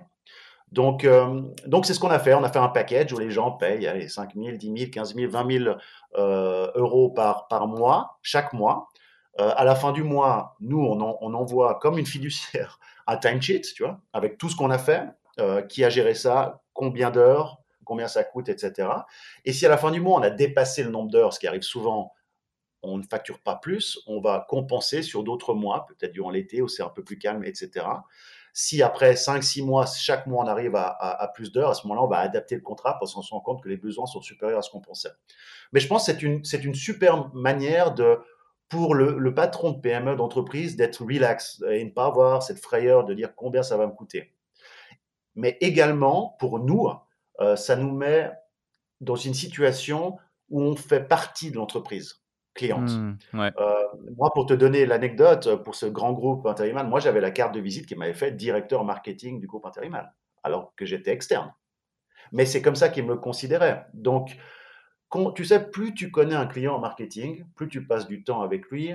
Donc, euh, donc c'est ce qu'on a fait. On a fait un package où les gens payent allez, 5 000, 10 000, 15 000, 20 000 euros par, par mois, chaque mois. Euh, à la fin du mois, nous, on, on envoie comme une fiduciaire un timesheet, tu vois, avec tout ce qu'on a fait, euh, qui a géré ça, combien d'heures, combien ça coûte, etc. Et si à la fin du mois, on a dépassé le nombre d'heures, ce qui arrive souvent, on ne facture pas plus, on va compenser sur d'autres mois, peut-être durant l'été où c'est un peu plus calme, etc. Si après 5-6 mois, chaque mois, on arrive à, plus d'heures, à ce moment-là, on va adapter le contrat parce qu'on se rend compte que les besoins sont supérieurs à ce qu'on pensait. Mais je pense que c'est une, super manière pour le, patron de PME d'entreprise d'être relax et ne pas avoir cette frayeur de dire combien ça va me coûter. Mais également, pour nous, euh, ça nous met dans une situation où on fait partie de l'entreprise cliente. Mmh, euh, moi, pour te donner l'anecdote, pour ce grand groupe Interimal, moi, j'avais la carte de visite qui m'avait fait directeur marketing du groupe Interimal, alors que j'étais externe. Mais c'est comme ça qu'ils me considéraient. Donc, tu sais, plus tu connais un client en marketing, plus tu passes du temps avec lui,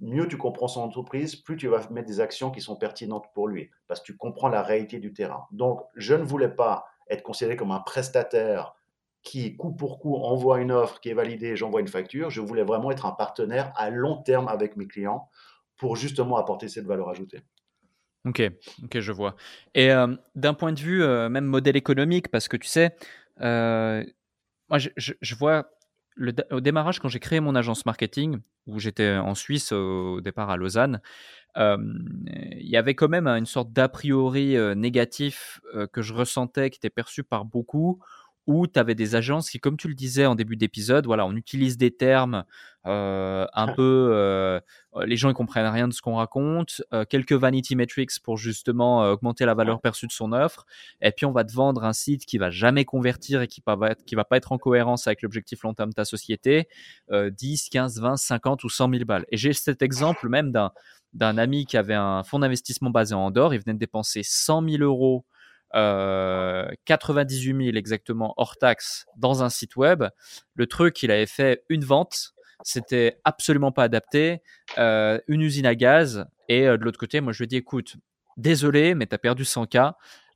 mieux tu comprends son entreprise, plus tu vas mettre des actions qui sont pertinentes pour lui, parce que tu comprends la réalité du terrain. Donc, je ne voulais pas être considéré comme un prestataire qui, coup pour coup, envoie une offre qui est validée, j'envoie une facture. Je voulais vraiment être un partenaire à long terme avec mes clients pour justement apporter cette valeur ajoutée. Ok, ok, je vois. Et euh, d'un point de vue euh, même modèle économique, parce que tu sais, euh, moi, je, vois au démarrage, quand j'ai créé mon agence marketing, où j'étais en Suisse au départ à Lausanne, il y avait quand même une sorte d'a priori négatif que je ressentais, qui était perçu par beaucoup, où tu avais des agences qui, comme tu le disais en début d'épisode, voilà, on utilise des termes euh, un peu, euh, les gens ne comprennent rien de ce qu'on raconte, euh, quelques vanity metrics pour justement augmenter la valeur perçue de son offre, et puis on va te vendre un site qui va jamais convertir et qui va, qui va pas être en cohérence avec l'objectif long terme de ta société, 10, 15, 20, 50 ou 100 000 balles. Et j'ai cet exemple même d'un d'un ami qui avait un fonds d'investissement basé en Andorre, il venait de dépenser 100 000 euros 98 000 exactement hors taxe dans un site web. Le truc, il avait fait une vente, c'était absolument pas adapté, euh, une usine à gaz. Et euh, de l'autre côté, moi je lui ai dit écoute, désolé, mais tu as perdu 100K,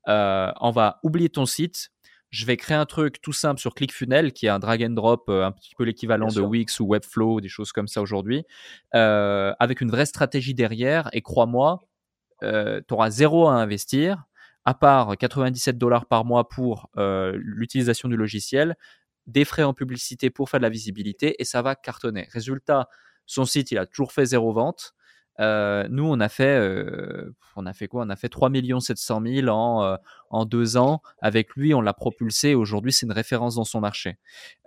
euh, on va oublier ton site. Je vais créer un truc tout simple sur ClickFunnels, qui est un drag and drop, un petit peu l'équivalent de Wix ou Webflow, des choses comme ça aujourd'hui, avec une vraie stratégie derrière. Et crois-moi, tu auras zéro à investir à part 97 dollars par mois pour euh, l'utilisation du logiciel, des frais en publicité pour faire de la visibilité et ça va cartonner. Résultat, son site, il a toujours fait zéro vente. Euh, nous, on a fait, euh, on a fait quoi? On a fait 3 700 000 en, en deux ans. Avec lui, on l'a propulsé. Aujourd'hui, c'est une référence dans son marché.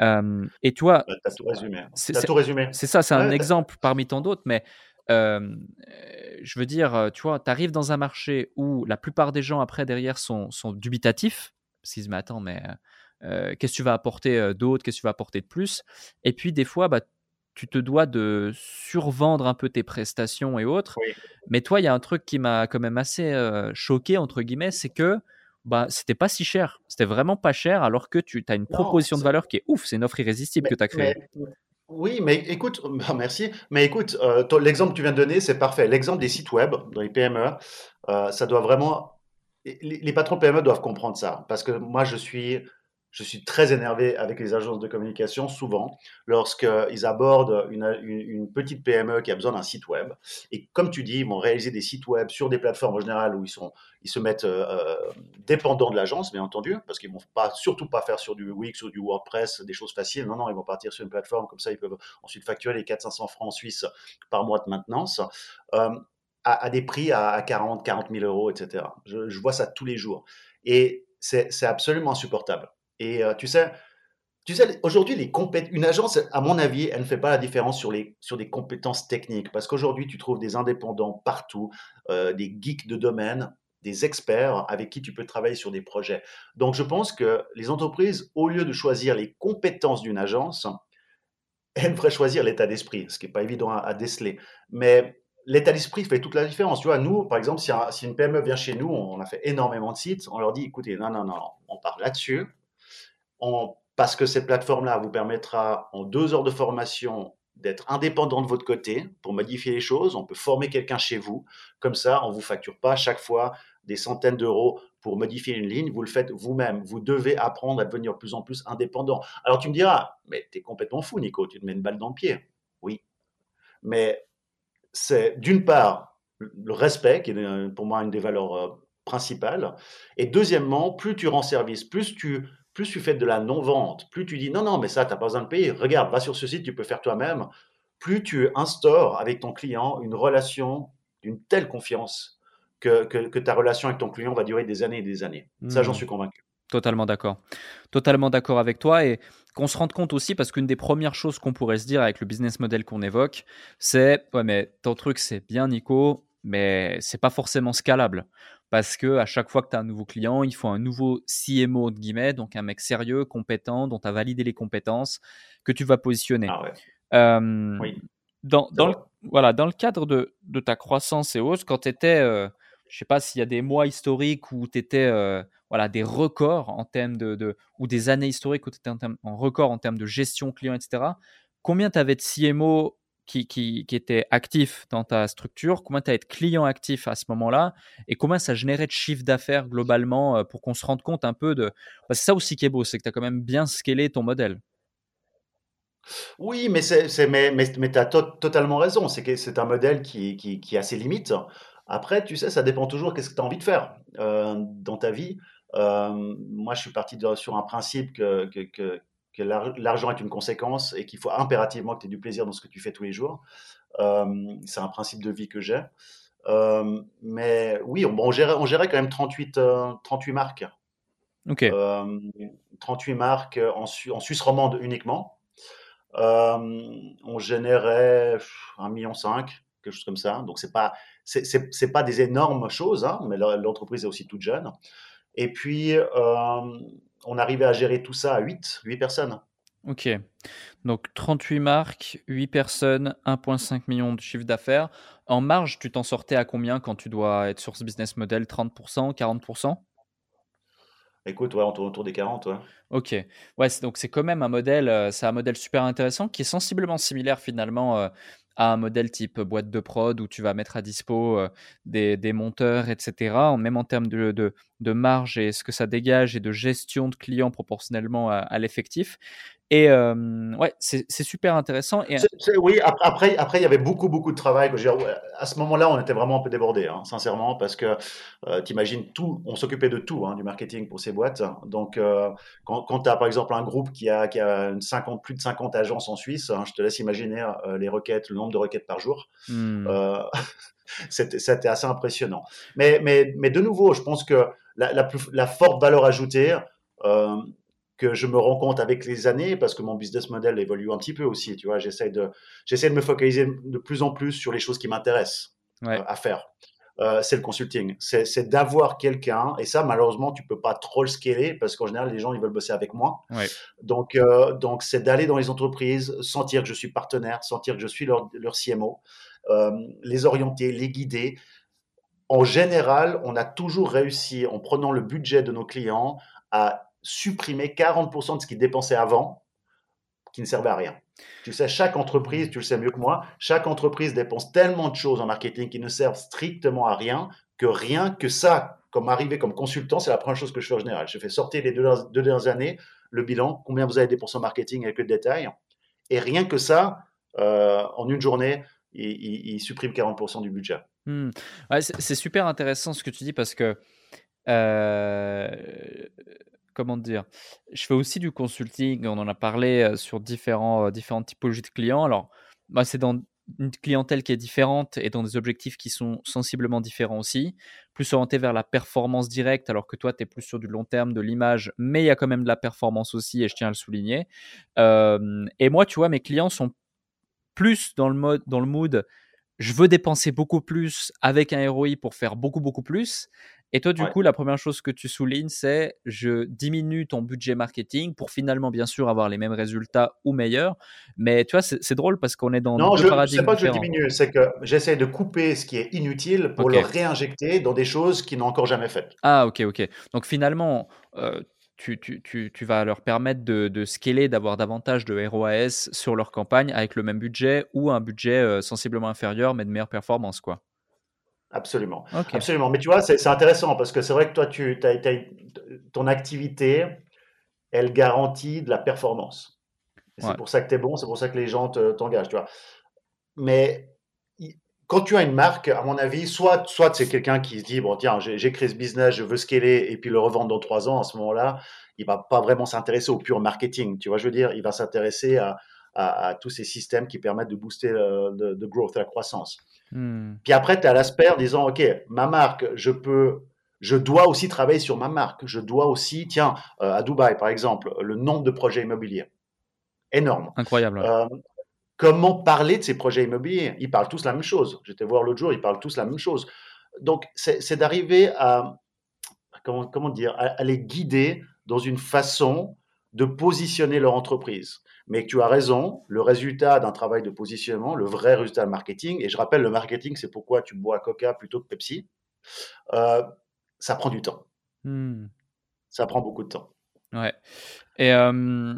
et toi, bah, tout résumé. C'est tout résumé. C'est ça, c'est un exemple parmi tant d'autres, mais je veux dire, tu vois, tu arrives dans un marché où la plupart des gens après derrière sont, sont dubitatifs, parce qu'ils se disent, mais attends, mais qu'est-ce que tu vas apporter d'autre, qu'est-ce que tu vas apporter de plus? Et puis des fois, bah, tu te dois de survendre un peu tes prestations et autres. Mais toi, il y a un truc qui m'a quand même assez choqué, entre guillemets, c'est que bah, c'était pas si cher. C'était vraiment pas cher, alors que tu as une proposition de valeur qui est ouf. C'est une offre irrésistible que tu as créée. Oui, mais écoute, bah, merci. Mais écoute, euh, l'exemple que tu viens de donner, c'est parfait. L'exemple des sites web dans les PME, euh, ça doit vraiment. Les, les patrons PME doivent comprendre ça. Parce que moi, je suis je suis très énervé avec les agences de communication, souvent, lorsqu'ils abordent une, petite PME qui a besoin d'un site web. Et comme tu dis, ils vont réaliser des sites web sur des plateformes en général où ils, sont, ils se mettent euh, euh, dépendants de l'agence, bien entendu, parce qu'ils ne vont pas, surtout pas faire sur du Wix ou du WordPress des choses faciles. Non, non, ils vont partir sur une plateforme, comme ça, ils peuvent ensuite facturer les 400-500 francs suisses par mois de maintenance. Euh, à, des prix à, 40, 40 000 euros, etc. Je, je vois ça tous les jours. Et c'est absolument insupportable. Et euh, tu sais, tu sais, aujourd'hui, une agence, à mon avis, elle ne fait pas la différence sur, les, sur des compétences techniques. Parce qu'aujourd'hui, tu trouves des indépendants partout, euh, des geeks de domaine, des experts avec qui tu peux travailler sur des projets. Donc, je pense que les entreprises, au lieu de choisir les compétences d'une agence, elles devraient choisir l'état d'esprit, ce qui n'est pas évident à, déceler. Mais l'état d'esprit fait toute la différence. Tu vois, nous, par exemple, si, si, une PME vient chez nous, on a fait énormément de sites, on leur dit, écoutez, non, non, non, on part là-dessus parce que cette plateforme-là vous permettra en deux heures de formation d'être indépendant de votre côté pour modifier les choses. On peut former quelqu'un chez vous. Comme ça, on ne vous facture pas chaque fois des centaines d'euros pour modifier une ligne, vous le faites vous-même. Vous devez apprendre à devenir de plus en plus indépendant. Alors tu me diras, mais tu es complètement fou, Nico, tu te mets une balle dans le pied. Oui. Mais c'est d'une part le respect, qui est pour moi une des valeurs euh, principales. Et deuxièmement, plus tu rends service, plus tu, plus tu fais de la non-vente, plus tu dis non, non, mais ça, tu n'as pas besoin de payer. Regarde, va sur ce site, tu peux faire toi-même. Plus tu instaures avec ton client une relation d'une telle confiance que, ta relation avec ton client va durer des années et des années. Ça, j'en hmm. suis convaincu. Totalement d'accord. Totalement d'accord avec toi et qu'on se rende compte aussi parce qu'une des premières choses qu'on pourrait se dire avec le business model qu'on évoque, c'est ouais mais ton truc c'est bien Nico, mais c'est pas forcément scalable parce que à chaque fois que tu as un nouveau client, il faut un nouveau CMO guillemets, donc un mec sérieux, compétent, dont tu as validé les compétences que tu vas positionner. Ah euh, oui. Dans, dans le, voilà, dans le cadre de, de ta croissance et hausse, quand tu étais euh, je sais pas s'il y a des mois historiques où tu étais euh, voilà, des records en termes de, ou des années historiques où tu étais en, record en termes de gestion client, etc. Combien tu avais de CMO qui, qui, étaient actifs dans ta structure Combien tu avais de clients actifs à ce moment-là Et combien ça générait de chiffre d'affaires globalement euh, pour qu'on se rende compte un peu de. c'est ça aussi qui est beau, c'est que tu as quand même bien scalé ton modèle. Oui, mais, c'est, mais, mais, tu as totalement raison. C'est que c'est un modèle qui, qui, qui a ses limites. Après, tu sais, ça dépend toujours qu'est-ce que tu as envie de faire euh, dans ta vie. Euh, moi, je suis parti sur un principe que, que, que, l'argent est une conséquence et qu'il faut impérativement que tu aies du plaisir dans ce que tu fais tous les jours. Euh, c'est un principe de vie que j'ai. mais oui, on, on, gérait, on, gérait, quand même 38, 38 marques. Ok. 38 marques en, en, Suisse romande uniquement. on générait 1,5 million, quelque chose comme ça. Donc, c'est pas c'est pas des énormes choses, hein, mais l'entreprise est aussi toute jeune. Et puis, euh, on arrivait à gérer tout ça à 8, 8 personnes. Ok. Donc 38 marques, 8 personnes, 1,5 million de chiffre d'affaires. En marge, tu t'en sortais à combien quand tu dois être sur ce business model? 30%, 40% Écoute, ouais, on tourne autour des 40, ouais. Ok. Ouais, donc c'est quand même un modèle, euh, c'est un modèle super intéressant qui est sensiblement similaire finalement euh, à un modèle type boîte de prod où tu vas mettre à dispo des, des, monteurs, etc. Même en termes de, de, marge et ce que ça dégage et de gestion de clients proportionnellement à l'effectif. Et ouais, c'est super intéressant. Oui, après, après, il y avait beaucoup, beaucoup de travail. À ce moment-là, on était vraiment un peu débordé, hein, sincèrement, parce que euh, tu imagines tout, on s'occupait de tout, hein, du marketing pour ces boîtes. Donc, euh, quand, quand tu as par exemple un groupe qui a, qui a une 50, plus de 50 agences en Suisse, hein, je te laisse imaginer euh, les requêtes, le nombre de requêtes par jour. Mmh. C'était assez impressionnant. Mais, mais, mais de nouveau, je pense que la, la, plus, la forte valeur ajoutée, que je me rends compte avec les années, parce que mon business model évolue un petit peu aussi, tu vois, j'essaie de, de me focaliser de plus en plus sur les choses qui m'intéressent euh, à faire. Euh, c'est le consulting. C'est d'avoir quelqu'un, et ça, malheureusement, tu peux pas trop le scaler parce qu'en général, les gens, ils veulent bosser avec moi. Donc, euh, donc c'est d'aller dans les entreprises, sentir que je suis partenaire, sentir que je suis leur, leur CMO, les orienter, les guider. En général, on a toujours réussi, en prenant le budget de nos clients, à supprimer 40% de ce qu'ils dépensaient avant, qui ne servait à rien. Tu sais, chaque entreprise, tu le sais mieux que moi, chaque entreprise dépense tellement de choses en marketing qui ne servent strictement à rien que rien que ça, comme arriver comme consultant, c'est la première chose que je fais en général. Je fais sortir les deux, dernières années, le bilan, combien vous avez dépensé en marketing avec le détail. Et rien que ça, euh, en une journée, il, supprime 40% du budget. Hmm. c'est super intéressant ce que tu dis parce que euh, comment dire Je fais aussi du consulting, on en a parlé sur différents, différentes typologies de clients. Alors, moi, c'est dans une clientèle qui est différente et dans des objectifs qui sont sensiblement différents aussi, plus orienté vers la performance directe, alors que toi, tu es plus sur du long terme, de l'image, mais il y a quand même de la performance aussi, et je tiens à le souligner. et moi, tu vois, mes clients sont plus dans le, mode, dans le mood, je veux dépenser beaucoup plus avec un ROI pour faire beaucoup, beaucoup plus, et toi, du coup, la première chose que tu soulignes, c'est je diminue ton budget marketing pour finalement, bien sûr, avoir les mêmes résultats ou meilleurs. Mais tu vois, c'est drôle parce qu'on est dans non, deux paradigmes. Non, pas que je diminue, c'est que j'essaie de couper ce qui est inutile pour le réinjecter dans des choses qu'ils n'ont encore jamais faites. Ah, ok, ok. Donc finalement, euh, tu, tu, tu, tu, vas leur permettre de, de scaler, d'avoir davantage de ROAS sur leur campagne avec le même budget ou un budget euh, sensiblement inférieur mais de meilleure performance, quoi. Absolument. Absolument. Mais tu vois, c'est intéressant parce que c'est vrai que toi, tu, ton activité, elle garantit de la performance. C'est pour ça que tu es bon, c'est pour ça que les gens t'engagent, tu vois. Mais quand tu as une marque, à mon avis, soit, soit c'est quelqu'un qui se dit, bon, tiens, j'ai créé ce business, je veux scaler et puis le revendre dans trois ans. À ce moment-là, il va pas vraiment s'intéresser au pur marketing. Tu vois, je veux dire, il va s'intéresser à, à, tous ces systèmes qui permettent de booster le, growth, la croissance. Hmm. Puis après, tu as l'aspect en disant, OK, ma marque, je peux, je dois aussi travailler sur ma marque. Je dois aussi, tiens, euh, à Dubaï, par exemple, le nombre de projets immobiliers. Énorme. Incroyable. Euh, comment parler de ces projets immobiliers Ils parlent tous la même chose. J'étais voir l'autre jour, ils parlent tous la même chose. Donc, c'est d'arriver à, comment, comment dire, à les guider dans une façon de positionner leur entreprise. Mais tu as raison, le résultat d'un travail de positionnement, le vrai résultat de marketing, et je rappelle, le marketing, c'est pourquoi tu bois Coca plutôt que Pepsi, euh, ça prend du temps. Hmm. Ça prend beaucoup de temps. Ouais. Et euh,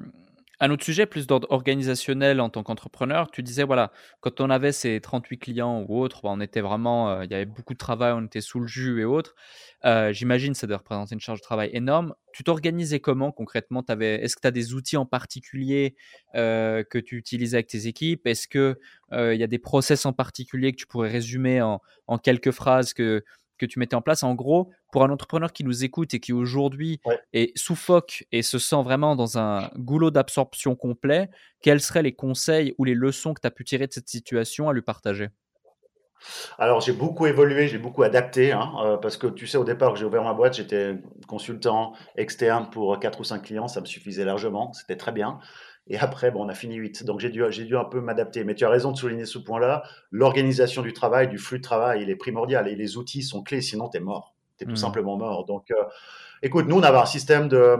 un autre sujet, plus d'ordre organisationnel en tant qu'entrepreneur, tu disais, voilà, quand on avait ces 38 clients ou autres, bah, on était vraiment, euh, il y avait beaucoup de travail, on était sous le jus et autres. Euh, j'imagine ça doit représenter une charge de travail énorme. Tu t'organisais comment concrètement? Est-ce que tu as des outils en particulier euh, que tu utilisais avec tes équipes? Est-ce qu'il il y a des process en particulier que tu pourrais résumer en, quelques phrases que tu mettais en place. En gros, pour un entrepreneur qui nous écoute et qui aujourd'hui est sous-foc et se sent vraiment dans un goulot d'absorption complet, quels seraient les conseils ou les leçons que tu as pu tirer de cette situation à lui partager? Alors j'ai beaucoup évolué, j'ai beaucoup adapté, hein, euh, parce que tu sais au départ que j'ai ouvert ma boîte, j'étais consultant externe pour 4 ou 5 clients, ça me suffisait largement, c'était très bien. Et après, bon, on a fini 8. Donc j'ai dû, j'ai dû un peu m'adapter. Mais tu as raison de souligner ce point-là. L'organisation du travail, du flux de travail, il est primordial. Et les outils sont clés, sinon tu es mort. Tu es tout mmh. simplement mort. Donc euh, écoute, nous, on avait un système de,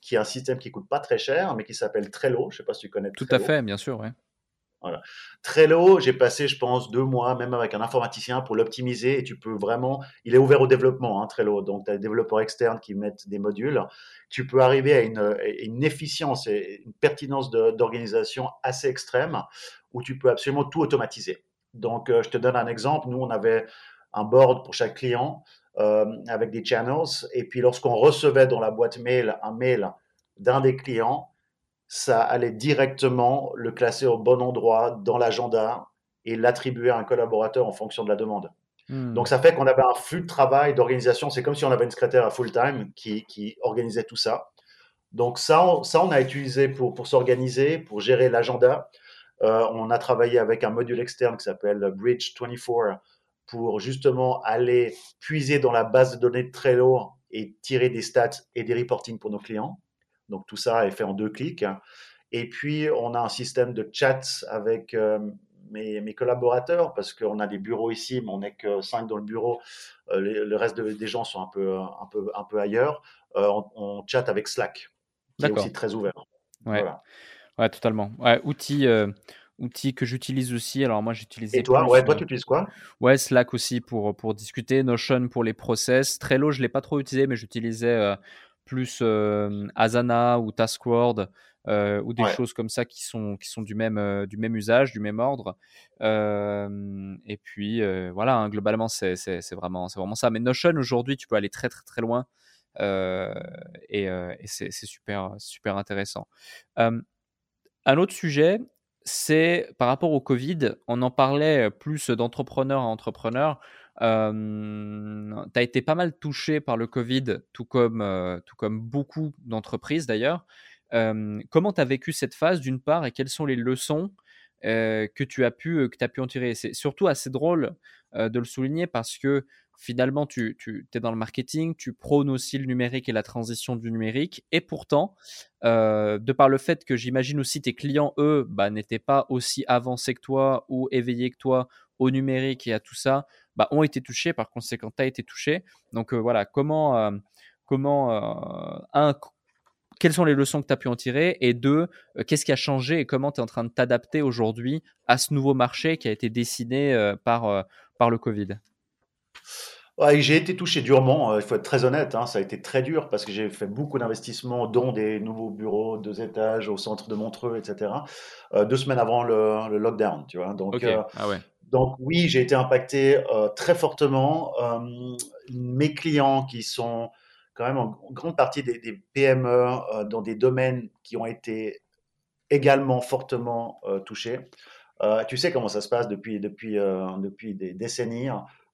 qui est un système qui coûte pas très cher, mais qui s'appelle Trello. Je sais pas si tu connais Tout à fait, bien sûr. Ouais. Voilà. Trello, j'ai passé, je pense, deux mois, même avec un informaticien, pour l'optimiser. Et tu peux vraiment, il est ouvert au développement, hein, Trello. Donc, tu as des développeurs externes qui mettent des modules. Tu peux arriver à une, efficience et une pertinence d'organisation assez extrême où tu peux absolument tout automatiser. Donc, euh, je te donne un exemple. Nous, on avait un board pour chaque client euh, avec des channels. Et puis, lorsqu'on recevait dans la boîte mail un mail d'un des clients, ça allait directement le classer au bon endroit dans l'agenda et l'attribuer à un collaborateur en fonction de la demande. Hmm. Donc ça fait qu'on avait un flux de travail, d'organisation. C'est comme si on avait une secrétaire à full time qui, qui organisait tout ça. Donc ça, on, ça, on a utilisé pour, pour s'organiser, pour gérer l'agenda. Euh, on a travaillé avec un module externe qui s'appelle Bridge 24 pour justement aller puiser dans la base de données de Trello et tirer des stats et des reporting pour nos clients. Donc tout ça est fait en deux clics. Et puis on a un système de chat avec euh, mes, collaborateurs parce qu'on a des bureaux ici, mais on n'est que cinq dans le bureau. Euh, le reste des gens sont un peu, un peu, un peu ailleurs. Euh, on, chatte avec Slack, qui est aussi très ouvert. Ouais, ouais totalement. Ouais, outil, outil que j'utilise aussi. Alors moi, j'utilise. Et toi, ouais, toi, tu utilises quoi? Ouais, Slack aussi pour, pour discuter. Notion pour les process. Trello, je ne l'ai pas trop utilisé, mais j'utilisais plus Asana ou Taskworld ou des choses comme ça qui sont, qui sont du, même, du même usage, du même ordre. et puis voilà, hein, globalement, c'est vraiment, vraiment ça. Mais Notion, aujourd'hui, tu peux aller très très très loin. et, et c'est super, super intéressant. un autre sujet, c'est par rapport au Covid, on en parlait plus d'entrepreneur à entrepreneur tu as été pas mal touché par le Covid, tout comme, tout comme beaucoup d'entreprises d'ailleurs. comment tu as vécu cette phase d'une part et quelles sont les leçons que tu as pu, que pu en tirer? C'est surtout assez drôle de le souligner parce que finalement, tu, tu es dans le marketing, tu prônes aussi le numérique et la transition du numérique. Et pourtant, de par le fait que j'imagine aussi tes clients, eux, bah, n'étaient pas aussi avancés que toi ou éveillés que toi au numérique et à tout ça, bah, ont été touchés, par conséquent, tu as été touché. Donc euh, voilà, comment, euh, comment euh, un, quelles sont les leçons que tu as pu en tirer? Et deux, qu'est-ce qui a changé et comment tu es en train de t'adapter aujourd'hui à ce nouveau marché qui a été dessiné par, par le Covid? J'ai été touché durement, il faut être très honnête, hein, ça a été très dur parce que j'ai fait beaucoup d'investissements, dont des nouveaux bureaux, deux étages au centre de Montreux, etc. deux semaines avant le, lockdown, tu vois. Donc, ah ouais. Donc oui, j'ai été impacté très fortement. mes clients qui sont quand même en grande partie des, PME dans des domaines qui ont été également fortement touchés. tu sais comment ça se passe depuis, depuis, depuis des décennies.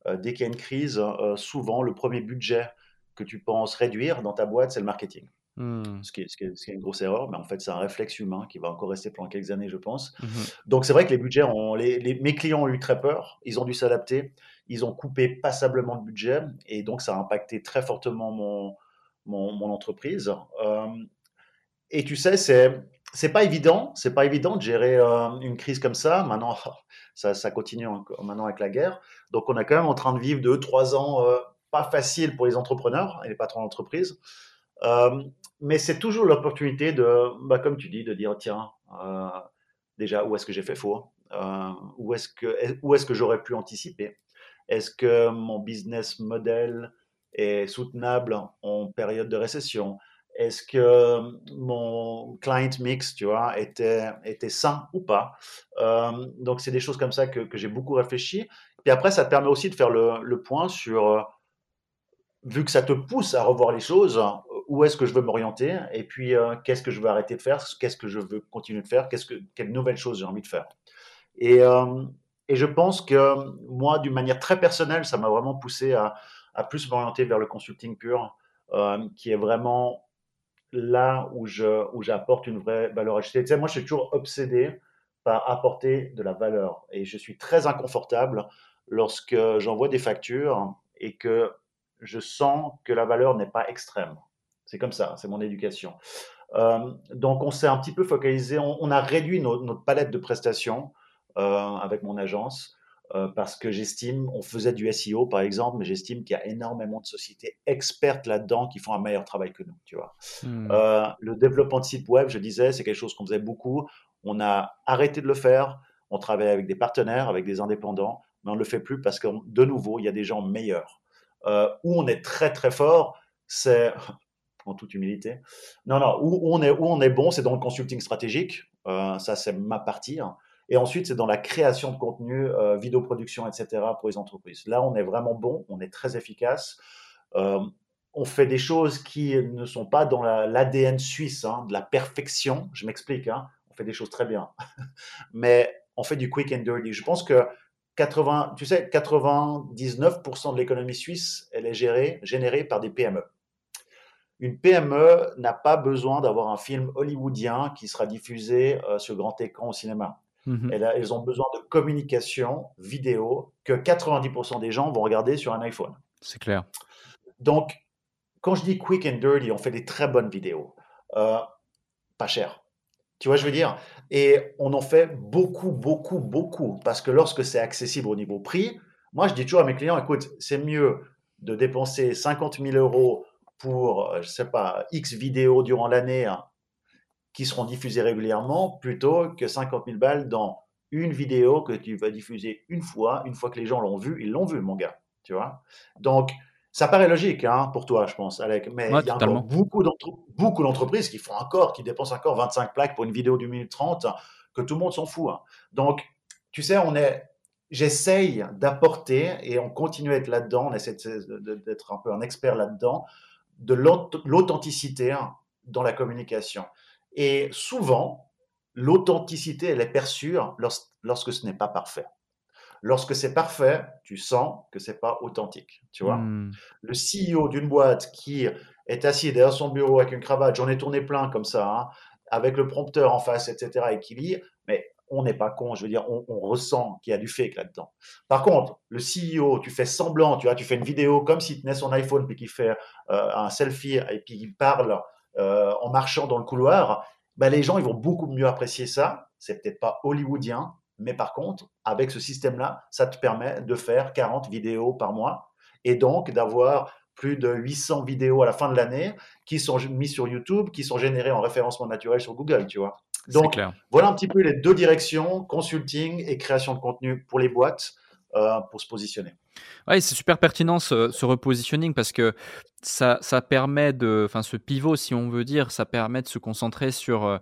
Dès qu'il y a une crise, souvent le premier budget que tu penses réduire dans ta boîte, c'est le marketing. Mmh. Ce, qui est, ce, qui est, une grosse erreur, mais en fait, c'est un réflexe humain qui va encore rester pendant quelques années, je pense. Mmh Donc, c'est vrai que les budgets, ont, les, mes clients ont eu très peur, ils ont dû s'adapter, ils ont coupé passablement de budget, et donc ça a impacté très fortement mon, mon, entreprise. Euh, et tu sais, c'est c'est pas évident, c'est pas évident de gérer euh, une crise comme ça. Maintenant, ça, ça continue maintenant avec la guerre. Donc, on est quand même en train de vivre deux, trois ans euh, pas faciles pour les entrepreneurs et les patrons d'entreprise. Euh, mais c'est toujours l'opportunité de, bah, comme tu dis, de dire tiens, euh, déjà, où est-ce que j'ai fait faux? Euh, Où est-ce que, est-ce que j'aurais pu anticiper? Est-ce que mon business model est soutenable en période de récession? Est-ce que mon client mix, tu vois, était, était sain ou pas? Donc, c'est des choses comme ça que, que j'ai beaucoup réfléchi. Puis après, ça te permet aussi de faire le, le point sur vu que ça te pousse à revoir les choses, où est-ce que je veux m'orienter et puis euh, qu'est-ce que je veux arrêter de faire, qu'est-ce que je veux continuer de faire, qu'est-ce que, quelles nouvelles choses j'ai envie de faire. Et, euh, et je pense que moi, d'une manière très personnelle, ça m'a vraiment poussé à, à plus m'orienter vers le consulting pur, euh, qui est vraiment là où, je, où j'apporte une vraie valeur ajoutée. Moi, je suis toujours obsédé par apporter de la valeur et je suis très inconfortable lorsque j'envoie des factures et que je sens que la valeur n'est pas extrême. C'est comme ça, c'est mon éducation. Euh, donc, on s'est un petit peu focalisé, on, a réduit notre palette de prestations euh, avec mon agence euh, parce que j'estime, on faisait du SEO par exemple, mais j'estime qu'il y a énormément de sociétés expertes là-dedans qui font un meilleur travail que nous, tu vois. Hmm. le développement de sites web, je disais, c'est quelque chose qu'on faisait beaucoup. On a arrêté de le faire. On travaille avec des partenaires, avec des indépendants, mais on ne le fait plus parce que, de nouveau, il y a des gens meilleurs. Euh, où on est très très fort, c'est en toute humilité. Non, non, où on est, où on est bon, c'est dans le consulting stratégique. Euh, ça, c'est ma partie. Hein. Et ensuite, c'est dans la création de contenu, euh, vidéoproduction, etc. pour les entreprises. Là, on est vraiment bon, on est très efficace. on fait des choses qui ne sont pas dans l'ADN suisse, hein, de la perfection. Je m'explique, hein. on fait des choses très bien. Mais on fait du quick and dirty. Je pense que 80, tu sais, 99% de l'économie suisse, elle est gérée, générée par des PME. Une PME n'a pas besoin d'avoir un film hollywoodien qui sera diffusé euh, sur grand écran au cinéma. Mhm. elles ont besoin de communication vidéo que 90% des gens vont regarder sur un iPhone. C'est clair. Donc, quand je dis quick and dirty, on fait des très bonnes vidéos. Euh, pas cher. Tu vois, je veux dire, et on en fait beaucoup, beaucoup, beaucoup, parce que lorsque c'est accessible au niveau prix, moi je dis toujours à mes clients, écoute, c'est mieux de dépenser 50 000 euros pour, euh, je sais pas, X vidéos durant l'année hein, qui seront diffusées régulièrement, plutôt que 50 000 balles dans une vidéo que tu vas diffuser une fois, une fois que les gens l'ont vu, ils l'ont vu, mon gars, tu vois. Donc, ça paraît logique hein, pour toi, je pense, Alec, mais il y a encore beaucoup d'entreprises qui font encore, qui dépensent encore 25 plaques pour une vidéo d'une minute 30, que tout le monde s'en fout. Hein. Donc, tu sais, on est, j'essaye d'apporter, et on continue à être là-dedans, on essaie d'être un peu un expert là-dedans, de l'authenticité hein, dans la communication. Et souvent, l'authenticité, elle est perçue lorsque ce n'est pas parfait. Lorsque c'est parfait, tu sens que c'est pas authentique, tu vois. Hmm. Le CEO d'une boîte qui est assis derrière son bureau avec une cravate, j'en ai tourné plein comme ça, hein, avec le prompteur en face, etc., et qui lit, mais on n'est pas con, je veux dire, on, ressent qu'il y a du fake là-dedans. Par contre, le CEO, tu fais semblant, tu vois, tu fais une vidéo comme si tu tenais son iPhone puis qu'il fait euh, un selfie et puis il parle euh, en marchant dans le couloir, ben les gens ils vont beaucoup mieux apprécier ça. C'est peut-être pas hollywoodien, mais par contre, avec ce système-là, ça te permet de faire 40 vidéos par mois et donc d'avoir plus de 800 vidéos à la fin de l'année qui sont mises sur YouTube, qui sont générées en référencement naturel sur Google, tu vois. Donc, voilà un petit peu les deux directions, consulting et création de contenu pour les boîtes euh, pour se positionner. Oui, c'est super pertinent ce, repositioning parce que ça, ça permet de, enfin ce pivot, si on veut dire, ça permet de se concentrer sur euh,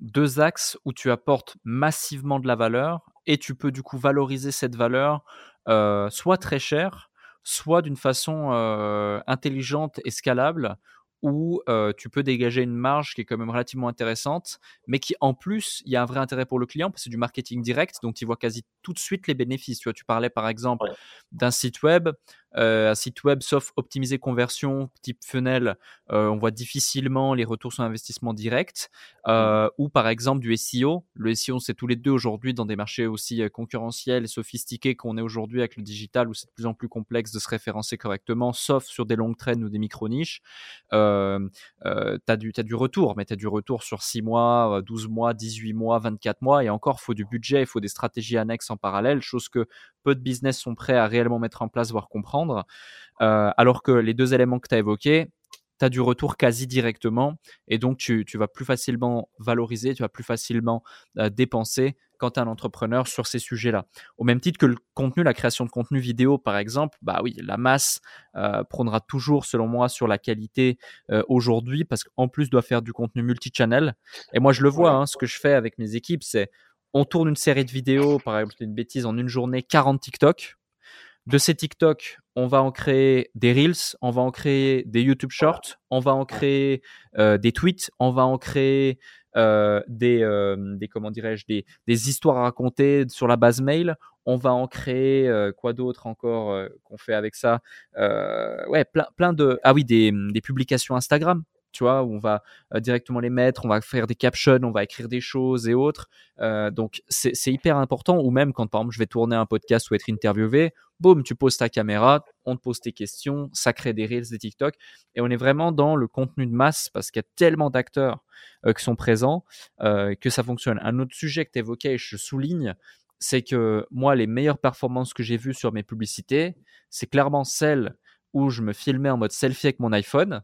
deux axes où tu apportes massivement de la valeur et tu peux du coup valoriser cette valeur euh, soit très cher, soit d'une façon euh, intelligente et scalable où tu peux dégager une marge qui est quand même relativement intéressante, mais qui en plus, il y a un vrai intérêt pour le client parce que c'est du marketing direct, donc il voit quasi tout de suite les bénéfices. Tu vois, tu parlais par exemple d'un site web, un site web sauf optimisé conversion type funnel, on voit difficilement les retours sur investissement direct, mmh. ou par exemple du SEO. Le SEO, c'est tous les deux aujourd'hui dans des marchés aussi concurrentiels et sophistiqués qu'on est aujourd'hui avec le digital, où c'est de plus en plus complexe de se référencer correctement, sauf sur des longues traînes ou des micro-niches. tu as, du, as du retour, mais tu as du retour sur 6 mois, 12 mois, 18 mois, 24 mois, et encore, il faut du budget, il faut des stratégies annexes en parallèle, chose que peu de business sont prêts à réellement mettre en place, voire comprendre. Euh, alors que les deux éléments que tu as évoqués, tu as du retour quasi directement et donc tu, vas plus facilement valoriser, tu vas plus facilement euh, dépenser quand tu es un entrepreneur sur ces sujets-là. Au même titre que le contenu, la création de contenu vidéo par exemple, bah oui, la masse euh, prendra toujours selon moi sur la qualité aujourd'hui parce qu'en plus doit faire du contenu multi-channel. Et moi je le vois, hein, ce que je fais avec mes équipes, c'est on tourne une série de vidéos, par exemple, une bêtise, en une journée, 40 TikTok. De ces TikTok, on va en créer des Reels, on va en créer des YouTube Shorts, on va en créer euh, des tweets, on va en créer euh, des, euh, des, comment dirais-je, des, des, histoires à raconter sur la base mail. On va en créer quoi d'autre encore qu'on fait avec ça? Ouais, plein, plein de. Ah oui, des, des publications Instagram tu vois, où on va euh, directement les mettre, on va faire des captions, on va écrire des choses et autres. Euh, donc c'est hyper important, ou même quand par exemple je vais tourner un podcast ou être interviewé, boum, tu poses ta caméra, on te pose tes questions, ça crée des reels, des TikTok, et on est vraiment dans le contenu de masse parce qu'il y a tellement d'acteurs euh, qui sont présents que ça fonctionne. Un autre sujet que tu évoquais, je souligne, c'est que moi, les meilleures performances que j'ai vues sur mes publicités, c'est clairement celles où je me filmais en mode selfie avec mon iPhone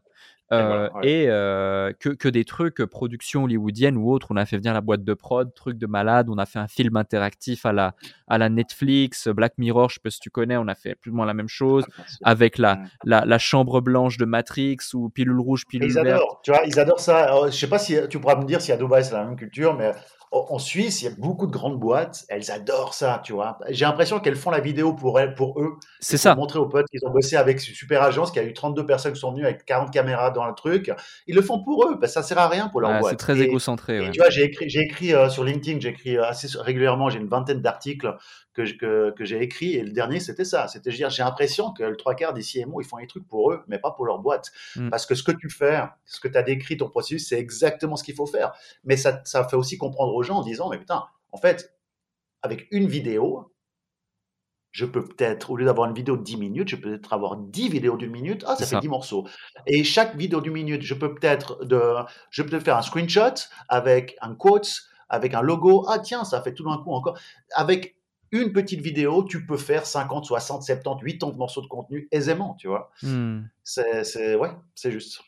et, euh, que, que, des trucs euh, production hollywoodienne ou autre. On a fait venir la boîte de prod, truc de malade. On a fait un film interactif à la, à la Netflix, Black Mirror, je sais pas si tu connais. On a fait plus ou moins la même chose ah, avec la, la, la, chambre blanche de Matrix ou pilule rouge, pilule ils Adorent, tu vois, ils adorent ça. je sais pas si tu pourras me dire si à Dubaï c'est la même culture, mais en Suisse, il y a beaucoup de grandes boîtes, elles adorent ça, tu vois. J'ai l'impression qu'elles font la vidéo pour elles, pour eux. C'est ça. montrer aux potes qu'ils ont bossé avec une super agence, qui a eu 32 personnes qui sont venues avec 40 caméras dans le truc. Ils le font pour eux, parce que ça sert à rien pour leur boîte. C'est très égocentré. Tu vois, j'ai écrit, j'ai écrit euh, sur LinkedIn, j'écris assez régulièrement, j'ai une vingtaine d'articles que, que, j'ai écrit. Et le dernier, c'était ça. C'était, dire, j'ai l'impression que le trois quarts des CMO, ils font les trucs pour eux, mais pas pour leur boîte. Mm. Parce que ce que tu fais, ce que tu as décrit, ton processus, c'est exactement ce qu'il faut faire. Mais ça, ça fait aussi comprendre aux gens en disant, mais putain, en fait, avec une vidéo, je peux peut-être, au lieu d'avoir une vidéo de 10 minutes, je peux peut-être avoir 10 vidéos d'une minute. Ah, ça fait 10 morceaux. Et chaque vidéo d'une minute, je peux peut-être de, je peux faire un screenshot avec un quote, avec un logo. Ah, tiens, ça fait tout d'un coup encore. Avec une petite vidéo, tu peux faire 50, 60, 70, 80 morceaux de contenu aisément, tu vois. Hmm. C'est, ouais, c'est juste.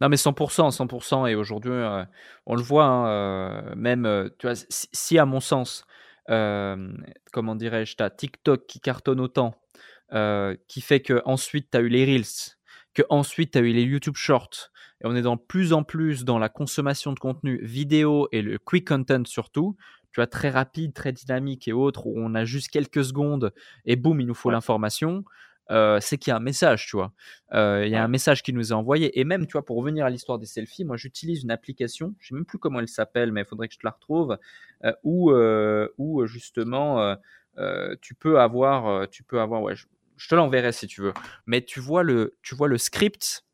Non, mais 100%, 100%. Et aujourd'hui, euh, on le voit, hein, euh, même, euh, tu vois, si, à mon sens, comment dirais-je, tu as TikTok qui cartonne autant, qui fait que ensuite tu as eu les Reels, que ensuite tu as eu les YouTube Shorts, et on est dans plus en plus dans la consommation de contenu vidéo et le quick content surtout, tu vois, très rapide, très dynamique et autres, où on a juste quelques secondes et boum, il nous faut l'information, euh, c'est qu'il y a un message, tu vois. Euh, il y a un message qui nous est envoyé. Et même, tu vois, pour revenir à l'histoire des selfies, moi, j'utilise une application, je sais même plus comment elle s'appelle, mais il faudrait que je te la retrouve, euh, où, où, justement, tu peux avoir, tu peux avoir, ouais, je, je te l'enverrai si tu veux, mais tu vois le, tu vois le script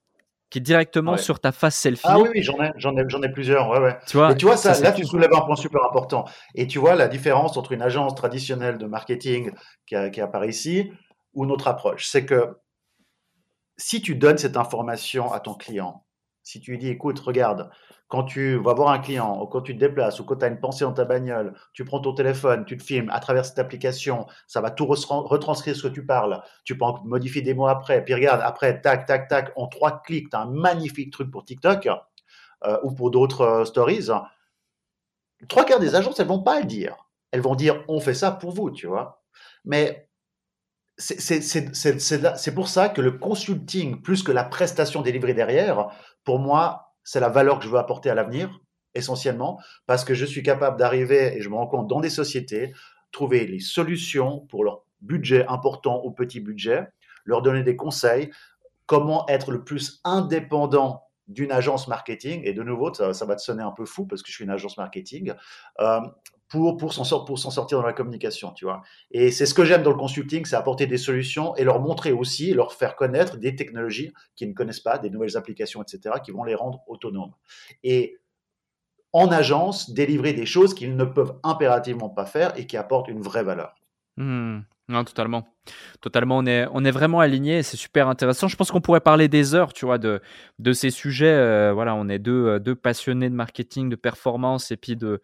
qui est directement sur ta face selfie. Ah oui, oui j'en ai, j'en ai, j'en ai plusieurs. Ouais, ouais. Tu vois, tu vois ça, là, tu soulèves un point super important. Et tu vois la différence entre une agence traditionnelle de marketing qui, qui apparaît ici ou notre approche. C'est que si tu donnes cette information à ton client, si tu lui dis, écoute, regarde, quand tu vas voir un client, ou quand tu te déplaces, ou quand tu as une pensée dans ta bagnole, tu prends ton téléphone, tu te filmes à travers cette application, ça va tout retranscrire ce que tu parles. Tu peux modifier des mots après. Puis regarde, après, tac, tac, tac, en trois clics, tu as un magnifique truc pour TikTok euh, ou pour d'autres euh, stories. Trois quarts des agences, elles vont pas le dire. Elles vont dire, on fait ça pour vous, tu vois. Mais c'est pour ça que le consulting, plus que la prestation délivrée derrière, pour moi, c'est la valeur que je veux apporter à l'avenir, essentiellement, parce que je suis capable d'arriver, et je me rends compte dans des sociétés, trouver les solutions pour leur budget important ou petit budget, leur donner des conseils, comment être le plus indépendant d'une agence marketing, et de nouveau, ça, va te sonner un peu fou parce que je suis une agence marketing, euh, pour, pour s'en sortir dans la communication, tu vois. Et c'est ce que j'aime dans le consulting, c'est apporter des solutions et leur montrer aussi, leur faire connaître des technologies qu'ils ne connaissent pas, des nouvelles applications, etc., qui vont les rendre autonomes. Et en agence, délivrer des choses qu'ils ne peuvent impérativement pas faire et qui apportent une vraie valeur. Mmh. Non, totalement. Totalement, on est, on est vraiment aligné c'est super intéressant. Je pense qu'on pourrait parler des heures, tu vois, de, de ces sujets. Euh, voilà, on est deux, euh, deux passionnés de marketing, de performance et puis de,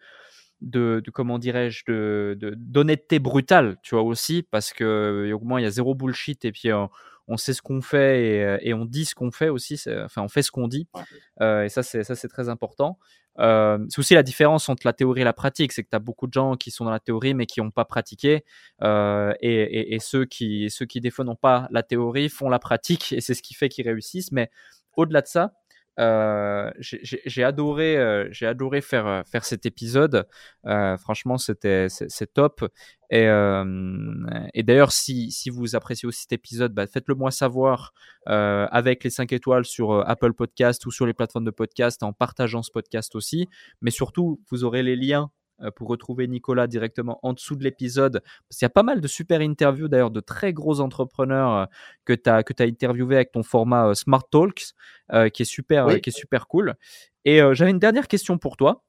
de, comment dirais-je, de, d'honnêteté brutale, tu vois, aussi, parce que au moins il y a zéro bullshit et puis on, sait ce qu'on fait et, on dit ce qu'on fait aussi, enfin, on fait ce qu'on dit. Euh, et ça, c'est, ça, c'est très important. Euh, c'est aussi la différence entre la théorie et la pratique, c'est que tu as beaucoup de gens qui sont dans la théorie mais qui n'ont pas pratiqué, euh, et, ceux qui ceux qui des fois n'ont pas la théorie font la pratique, et c'est ce qui fait qu'ils réussissent. Mais au-delà de ça, euh, j'ai adoré, euh, j'ai adoré faire euh, faire cet épisode. franchement, c'était c'est top. Et, et d'ailleurs, si, si vous appréciez aussi cet épisode, bah, faites-le moi savoir avec les 5 étoiles sur Apple Podcast ou sur les plateformes de podcast en partageant ce podcast aussi. Mais surtout, vous aurez les liens euh, pour retrouver Nicolas directement en dessous de l'épisode. Parce qu'il y a pas mal de super interviews d'ailleurs de très gros entrepreneurs euh, que tu as, que as interviewé avec ton format euh, Smart Talks, qui, est super, qui est super cool. Et j'avais une dernière question pour toi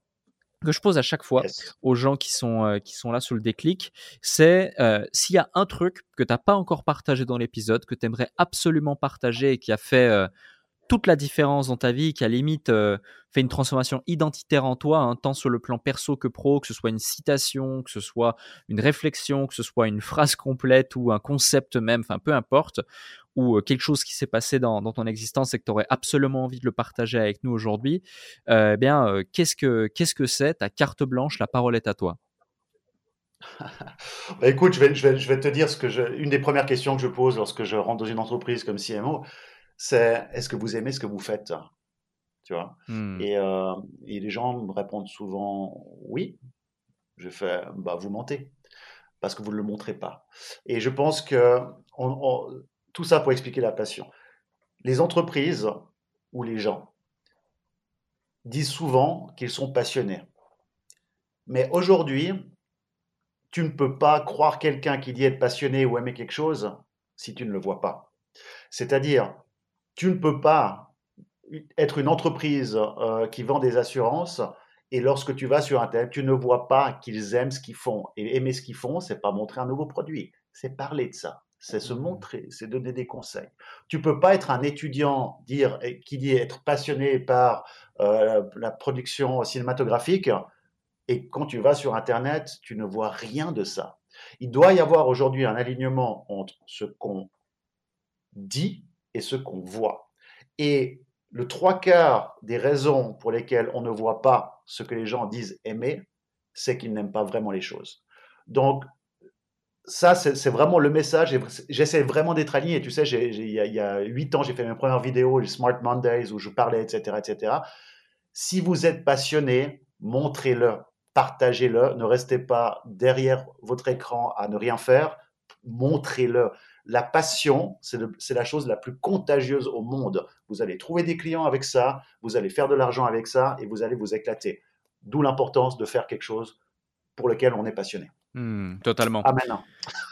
que je pose à chaque fois aux gens qui sont, qui sont là sur le déclic, c'est s'il y a un truc que tu n'as pas encore partagé dans l'épisode, que tu aimerais absolument partager et qui a fait toute la différence dans ta vie, qui a limite euh, fait une transformation identitaire en toi, hein, tant sur le plan perso que pro, que ce soit une citation, que ce soit une réflexion, que ce soit une phrase complète ou un concept même, enfin peu importe, ou euh, quelque chose qui s'est passé dans, ton existence et que tu aurais absolument envie de le partager avec nous aujourd'hui, euh, eh bien, qu'est-ce que qu'est-ce que c'est ta carte blanche La parole est à toi. Bah, écoute, je vais, je, vais, je vais te dire ce que une des premières questions que je pose lorsque je rentre dans une entreprise comme CMO, c'est est-ce que vous aimez ce que vous faites Tu vois? Hmm. euh, et, les gens me répondent souvent oui. Je fais bah vous mentez parce que vous ne le montrez pas. Et je pense que tout ça pour expliquer la passion. Les entreprises ou les gens disent souvent qu'ils sont passionnés. Mais aujourd'hui, tu ne peux pas croire quelqu'un qui dit être passionné ou aimer quelque chose si tu ne le vois pas. C'est-à-dire, tu ne peux pas être une entreprise euh, qui vend des assurances et lorsque tu vas sur Internet, tu ne vois pas qu'ils aiment ce qu'ils font. Et aimer ce qu'ils font, c'est pas montrer un nouveau produit, c'est parler de ça, c'est se mmh. montrer, c'est donner des conseils. Tu peux pas être un étudiant dire, qui dit être passionné par euh, la production cinématographique et quand tu vas sur Internet, tu ne vois rien de ça. Il doit y avoir aujourd'hui un alignement entre ce qu'on dit et ce qu'on voit. Et le trois quarts des raisons pour lesquelles on ne voit pas ce que les gens disent aimer, c'est qu'ils n'aiment pas vraiment les choses. Donc, ça, c'est vraiment le message. J'essaie vraiment d'être aligné. Tu sais, il y a huit ans, j'ai fait mes premières vidéos, les Smart Mondays, où je parlais, etc., etc. Si vous êtes passionné, montrez-le, partagez-le. Ne restez pas derrière votre écran à ne rien faire. Montrez-le. La passion, c'est la chose la plus contagieuse au monde. Vous allez trouver des clients avec ça, vous allez faire de l'argent avec ça et vous allez vous éclater. D'où l'importance de faire quelque chose pour lequel on est passionné. Hmm, totalement. Amen.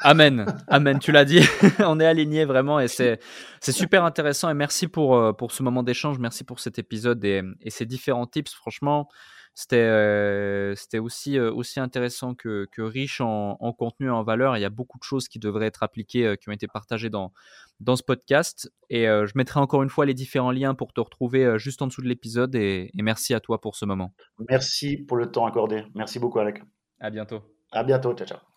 Amen. Amen. Tu l'as dit. on est aligné vraiment et c'est super intéressant. Et merci pour, euh, pour ce moment d'échange. Merci pour cet épisode et, et ces différents tips. Franchement, c'était euh, c'était aussi, euh, aussi intéressant que, que riche en, en, contenu et en valeur. Il y a beaucoup de choses qui devraient être appliquées, euh, qui ont été partagées dans, dans ce podcast. Et je mettrai encore une fois les différents liens pour te retrouver juste en dessous de l'épisode. Et, et, merci à toi pour ce moment. Merci pour le temps accordé. Merci beaucoup, Alec. À bientôt. À bientôt. Ciao, ciao.